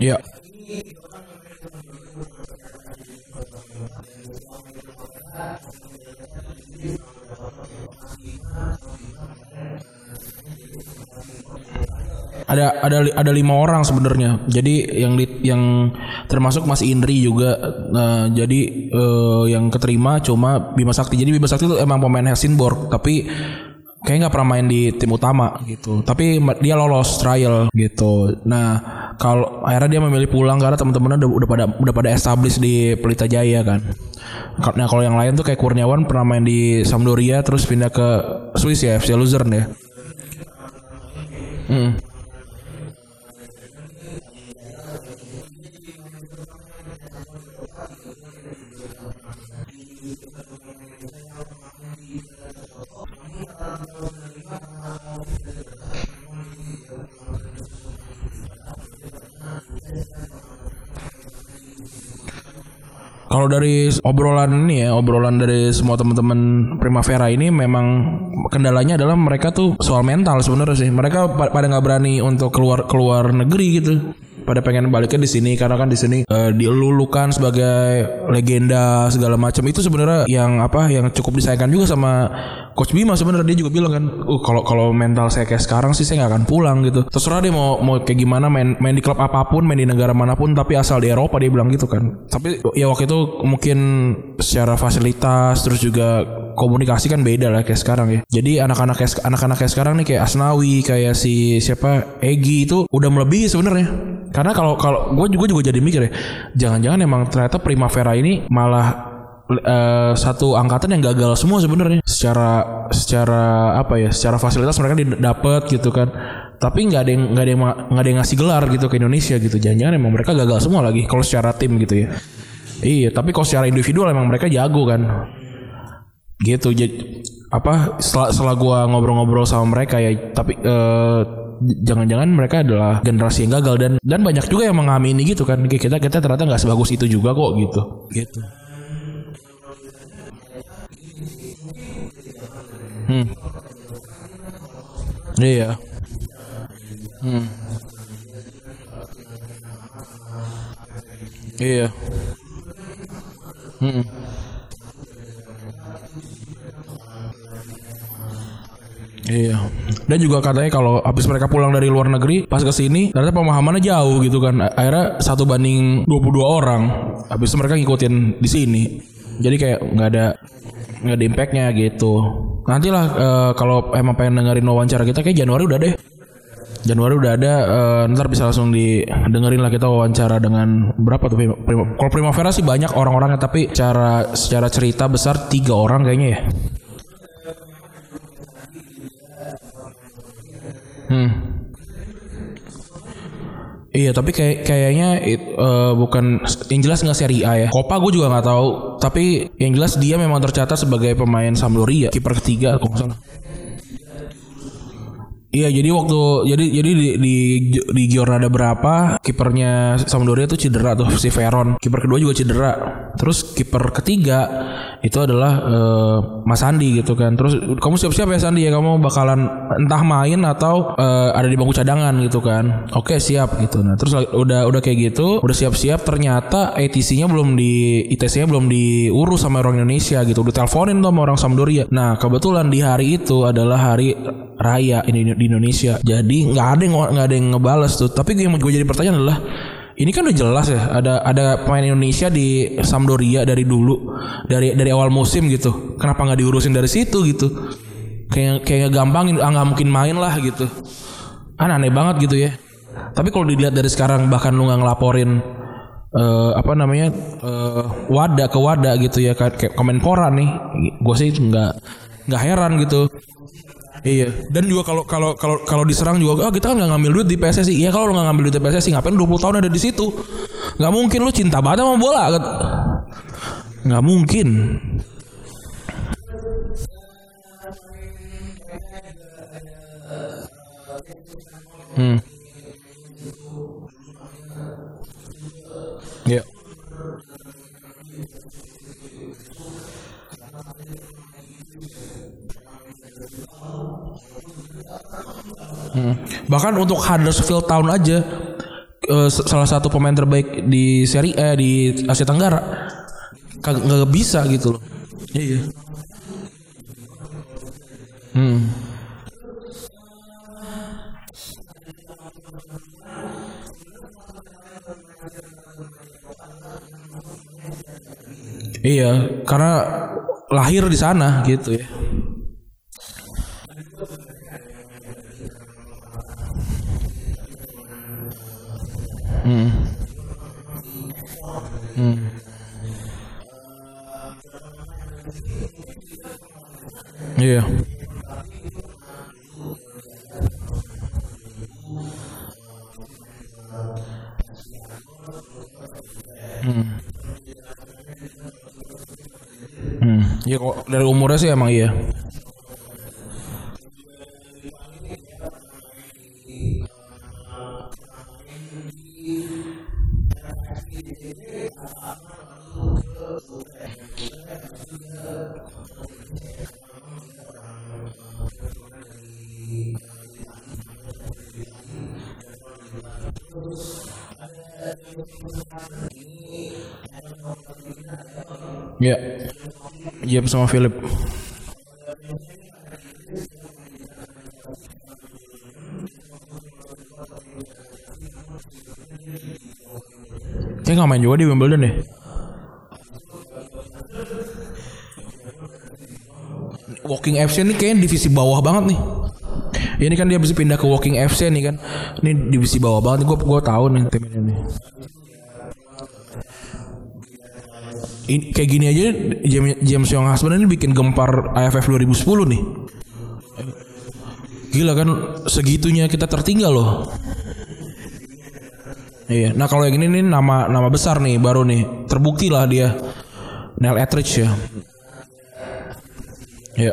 Ya. ada ada ada lima orang sebenarnya jadi yang yang termasuk Mas Indri juga nah, jadi eh, yang keterima cuma Bima Sakti. Jadi Bima Sakti itu emang pemain Helsingborg tapi kayak nggak pernah main di tim utama gitu. Tapi dia lolos trial gitu. Nah kalau akhirnya dia memilih pulang karena teman-temannya udah, udah pada udah pada establish di Pelita Jaya kan. Nah kalau yang lain tuh kayak Kurniawan pernah main di Sampdoria terus pindah ke Swiss ya FC Luzern ya. Hmm. Kalau dari obrolan ini ya, obrolan dari semua teman-teman Primavera ini memang kendalanya adalah mereka tuh soal mental sebenarnya sih. Mereka pa- pada nggak berani untuk keluar keluar negeri gitu. Pada pengen baliknya di sini karena kan di sini eh, dilulukan sebagai legenda segala macam itu sebenarnya yang apa yang cukup disayangkan juga sama Coach Bima sebenarnya dia juga bilang kan, uh kalau kalau mental saya kayak sekarang sih saya nggak akan pulang gitu. Terserah dia mau mau kayak gimana main main di klub apa pun, main di negara mana pun, tapi asal di Eropa dia bilang gitu kan. Tapi ya waktu itu mungkin secara fasilitas terus juga komunikasi kan beda lah kayak sekarang ya. Jadi anak-anak kayak anak-anak kayak sekarang nih kayak Asnawi, kayak si siapa Egi itu udah melebihi sebenarnya. Karena kalau kalau gue juga juga jadi mikir ya, jangan-jangan emang ternyata Primavera ini malah eh, satu angkatan yang gagal semua sebenarnya. Secara secara apa ya secara fasilitas mereka didapat gitu kan. Tapi nggak ada yang nggak ada yang nggak ada yang ngasih gelar gitu ke Indonesia gitu. Jangan-jangan emang mereka gagal semua lagi kalau secara tim gitu ya. Iya tapi kalau secara individual emang mereka jago kan. Gitu jadi apa setelah setelah gua ngobrol-ngobrol sama mereka ya tapi eh, jangan-jangan mereka adalah generasi yang gagal dan dan banyak juga yang mengamini gitu kan. Kita kita ternyata nggak sebagus itu juga kok gitu. Gitu. Hmm. Iya. Hmm. Iya. Hmm Iya. Dan juga katanya kalau habis mereka pulang dari luar negeri pas ke sini ternyata pemahamannya jauh gitu kan. Akhirnya satu banding 22 orang. Habis mereka ngikutin di sini. Jadi kayak nggak ada nggak ada impactnya gitu. Nantilah eh, kalau emang pengen dengerin wawancara kita kayak Januari udah deh. Januari udah ada eh, ntar bisa langsung didengerin lah kita wawancara dengan berapa tuh kalau Primavera sih banyak orang-orangnya tapi cara secara cerita besar tiga orang kayaknya ya. Hmm. Iya tapi kayak kayaknya it- eh, bukan yang jelas nggak seri A ya. Copa gue juga nggak tahu. Tapi yang jelas dia memang tercatat sebagai pemain Sampdoria kiper ketiga salah. Iya jadi waktu jadi jadi di di, di Giornada berapa kipernya Sampdoria tuh cedera tuh si Veron. Kiper kedua juga cedera. Terus kiper ketiga itu adalah eh, Mas Sandi gitu kan. Terus kamu siap-siap ya Sandi ya kamu bakalan entah main atau eh, ada di bangku cadangan gitu kan. Oke siap gitu. Nah terus udah udah kayak gitu udah siap-siap ternyata ATC-nya belum di ITC-nya belum diurus sama orang Indonesia gitu. Udah teleponin tuh sama orang Sampdoria. Nah kebetulan di hari itu adalah hari raya ini di Indonesia. Jadi nggak ada yang nggak ada yang ngebales tuh. Tapi yang gue jadi pertanyaan adalah ini kan udah jelas ya ada ada pemain Indonesia di Sampdoria dari dulu dari dari awal musim gitu. Kenapa nggak diurusin dari situ gitu? Kayak kayak gampangin ah nggak mungkin main lah gitu. Kan aneh banget gitu ya. Tapi kalau dilihat dari sekarang bahkan lu nggak ngelaporin eh, apa namanya eh, wadah ke wadah gitu ya kayak Kemenpora nih, gue sih nggak nggak heran gitu. Iya. Dan juga kalau kalau kalau kalau diserang juga, ah kita kan nggak ngambil duit di PSSI. Iya kalau nggak ngambil duit di PSSI, ngapain 20 tahun ada di situ? Nggak mungkin lu cinta banget sama bola. kan? Nggak mungkin. Hmm. Hmm. Bahkan untuk Huddersfield Town aja eh, s- salah satu pemain terbaik di Serie A di Asia Tenggara kagak bisa gitu loh. Iya. Hmm. Iya, karena lahir di sana gitu ya. Hmm. Hmm. Iya. Hmm. Ya kok dari umurnya sih emang iya. Iya. Iya sama Philip. Kayak nggak main juga di Wimbledon deh. Walking FC ini kayaknya divisi bawah banget nih. Ini kan dia bisa pindah ke Walking FC nih kan. Ini divisi bawah banget. Gue gue tahu nih tim ini. Ini, kayak gini aja James, James Young Husband ini bikin gempar AFF 2010 nih. Gila kan segitunya kita tertinggal loh. Iya. Nah kalau yang ini nih nama nama besar nih baru nih terbukti lah dia Neil Etheridge ya. Ya.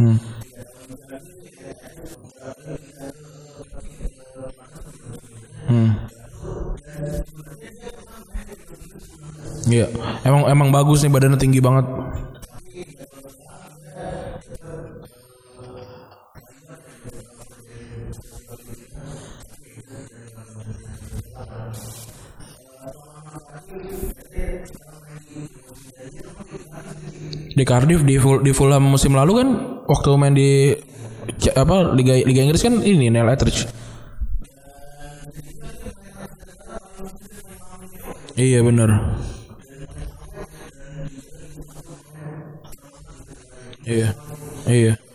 Hmm. Hmm. Iya, emang emang bagus nih badannya tinggi banget. Di Cardiff di Ful di Fulham musim lalu kan waktu main di apa Liga Liga Inggris kan ini Neil Etheridge. Iya benar. Iya. Iya.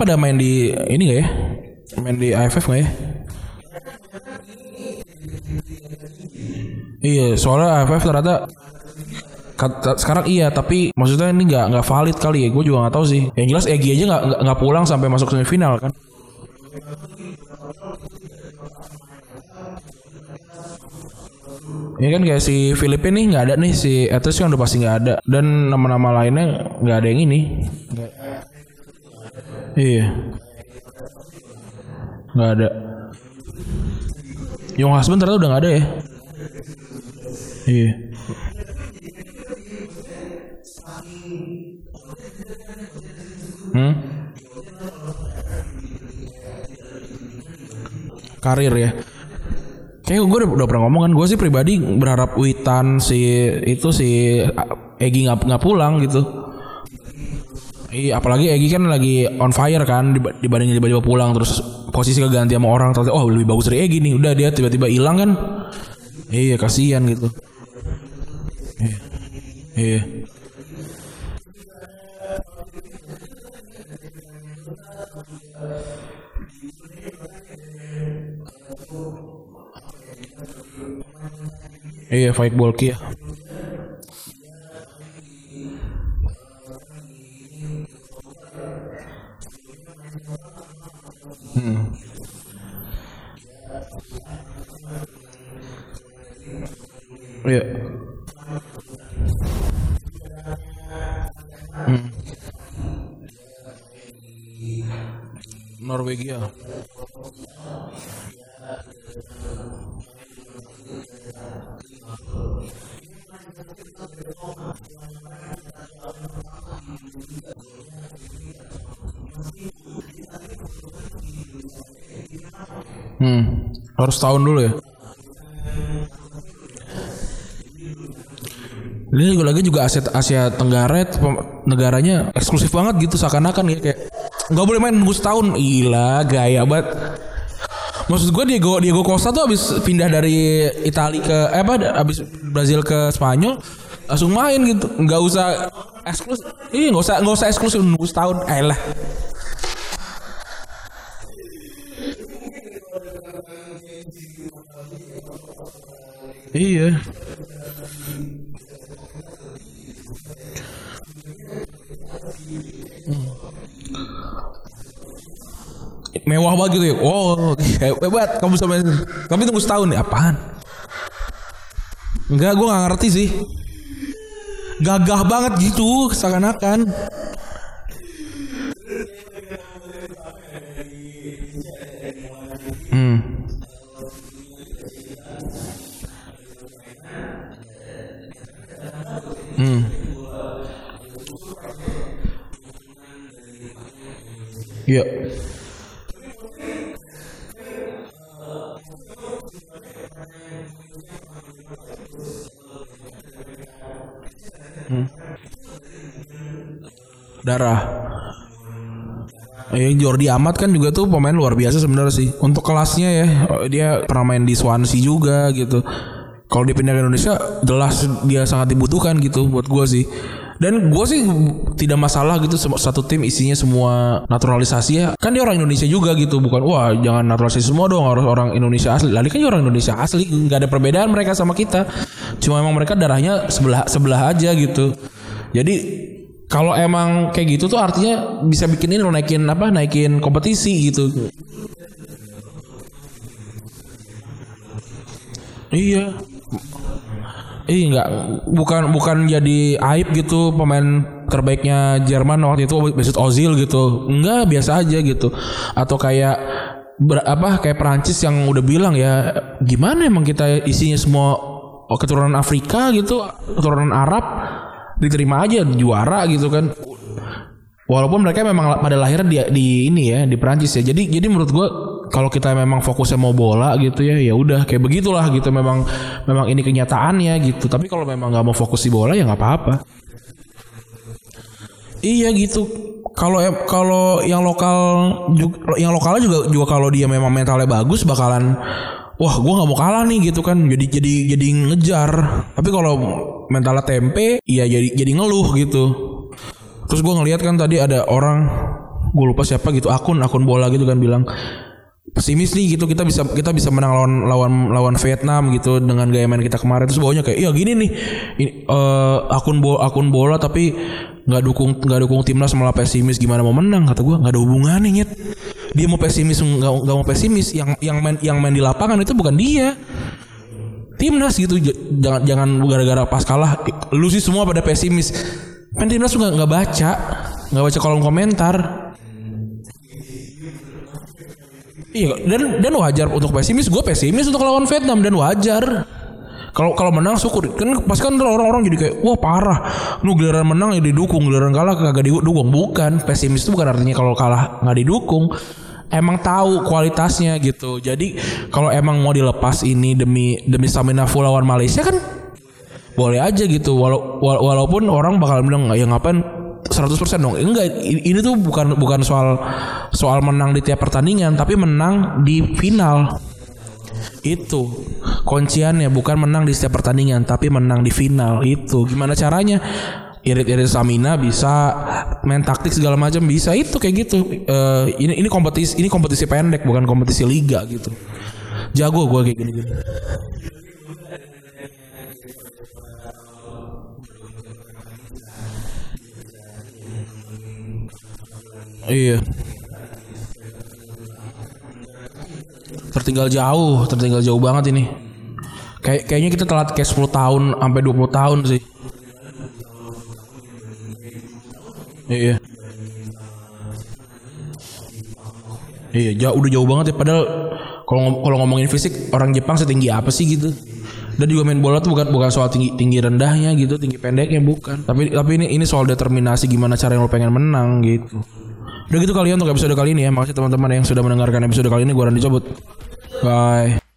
Pada main di ini gak ya? Main di AFF gak ya? Iya, soalnya AFF ternyata kata- sekarang iya, tapi maksudnya ini nggak nggak valid kali ya. Gue juga nggak tahu sih. Yang jelas Egi aja nggak nggak- pulang sampai masuk semifinal kan? Ini kan kayak si Filipin nih nggak ada nih si Etus kan udah pasti nggak ada dan nama-nama lainnya nggak ada yang ini. Iya. Nggak ada. Young Husband ternyata udah nggak ada ya. Iya. Hmm? Karir ya. Kayak gue udah, udah pernah ngomong kan, gue sih pribadi berharap Witan si itu si Egi nggak nggak pulang gitu. Iya, apalagi Egi kan lagi on fire kan dib- dibandingin tiba-tiba pulang terus posisi keganti sama orang ternyata oh lebih bagus dari Egi nih. Udah dia tiba-tiba hilang kan. Iya, kasihan gitu. Iya. Iya. Iya, Faik Bolki ya. Iya. Hmm. Norwegia. Harus tahun dulu ya. Ini juga lagi juga Asia Asia Tenggara negaranya eksklusif banget gitu seakan-akan ya kayak nggak boleh main nunggu setahun. Gila gaya banget. Maksud gue Diego Diego Costa tuh abis pindah dari Italia ke eh apa abis Brazil ke Spanyol langsung main gitu nggak usah eksklusif iya nggak usah nggak usah eksklusif nunggu setahun eh iya mewah banget gitu ya. Wow, hebat kamu sama Tapi tunggu setahun nih apaan? Enggak, gue gak ngerti sih. Gagah banget gitu, seakan-akan. Hmm. Hmm. Iya. darah. Eh Jordi Amat kan juga tuh pemain luar biasa sebenarnya sih. Untuk kelasnya ya, dia pernah main di Swansea juga gitu. Kalau dia pindah ke Indonesia, jelas dia sangat dibutuhkan gitu buat gua sih. Dan gue sih tidak masalah gitu satu tim isinya semua naturalisasi ya. Kan dia orang Indonesia juga gitu, bukan wah jangan naturalisasi semua dong harus orang Indonesia asli. Lalu kan dia orang Indonesia asli, nggak ada perbedaan mereka sama kita. Cuma emang mereka darahnya sebelah sebelah aja gitu. Jadi kalau emang kayak gitu tuh artinya bisa bikin ini naikin apa naikin kompetisi gitu iya Iya nggak bukan bukan jadi aib gitu pemain terbaiknya Jerman waktu itu Mesut Ozil gitu. Enggak biasa aja gitu. Atau kayak ber, apa kayak Perancis yang udah bilang ya gimana emang kita isinya semua keturunan Afrika gitu, keturunan Arab diterima aja juara gitu kan. Walaupun mereka memang pada lahirnya di, di ini ya di Perancis ya. Jadi jadi menurut gua kalau kita memang fokusnya mau bola gitu ya ya udah kayak begitulah gitu memang memang ini kenyataannya gitu. Tapi kalau memang nggak mau fokus di bola ya nggak apa-apa. Iya gitu. Kalau kalau yang lokal yang lokalnya juga juga kalau dia memang mentalnya bagus bakalan wah gue nggak mau kalah nih gitu kan. Jadi jadi jadi ngejar. Tapi kalau mentalnya tempe iya jadi jadi ngeluh gitu. Terus gue ngeliat kan tadi ada orang gue lupa siapa gitu akun akun bola gitu kan bilang pesimis nih gitu kita bisa kita bisa menang lawan lawan lawan Vietnam gitu dengan gaya main kita kemarin. Terus bawahnya kayak iya gini nih ini, uh, akun bola akun bola tapi nggak dukung nggak dukung timnas malah pesimis gimana mau menang? Kata gue nggak ada hubungannya nyet. Dia mau pesimis nggak mau pesimis yang yang main yang main di lapangan itu bukan dia. Timnas gitu jangan jangan gara-gara pas kalah lu sih semua pada pesimis. Kan timnas nggak nggak baca nggak baca kolom komentar Iya dan dan wajar untuk pesimis gue pesimis untuk lawan Vietnam dan wajar. Kalau kalau menang syukur kan pasti kan orang-orang jadi kayak wah parah. Lu giliran menang ya didukung, giliran kalah kagak didukung. Bukan, pesimis itu bukan artinya kalau kalah nggak didukung. Emang tahu kualitasnya gitu. Jadi kalau emang mau dilepas ini demi demi stamina full lawan Malaysia kan boleh aja gitu. Walau, walaupun orang bakal bilang ya ngapain 100% dong. Enggak, ini tuh bukan bukan soal soal menang di tiap pertandingan, tapi menang di final. Itu kunciannya bukan menang di setiap pertandingan, tapi menang di final. Itu gimana caranya? Irit-irit stamina bisa main taktik segala macam bisa itu kayak gitu. Uh, ini ini kompetisi ini kompetisi pendek bukan kompetisi liga gitu. Jago gue kayak gini-gini. Iya. Tertinggal jauh, tertinggal jauh banget ini. Kayak kayaknya kita telat kayak 10 tahun sampai 20 tahun sih. Iya. Iya, jauh udah jauh banget ya padahal kalau kalau ngomongin fisik orang Jepang setinggi apa sih gitu. Dan juga main bola tuh bukan bukan soal tinggi tinggi rendahnya gitu, tinggi pendeknya bukan. Tapi tapi ini ini soal determinasi gimana cara yang lo pengen menang gitu. Udah gitu kalian untuk episode kali ini ya. Makasih teman-teman yang sudah mendengarkan episode kali ini. Gue Randy cabut. Bye.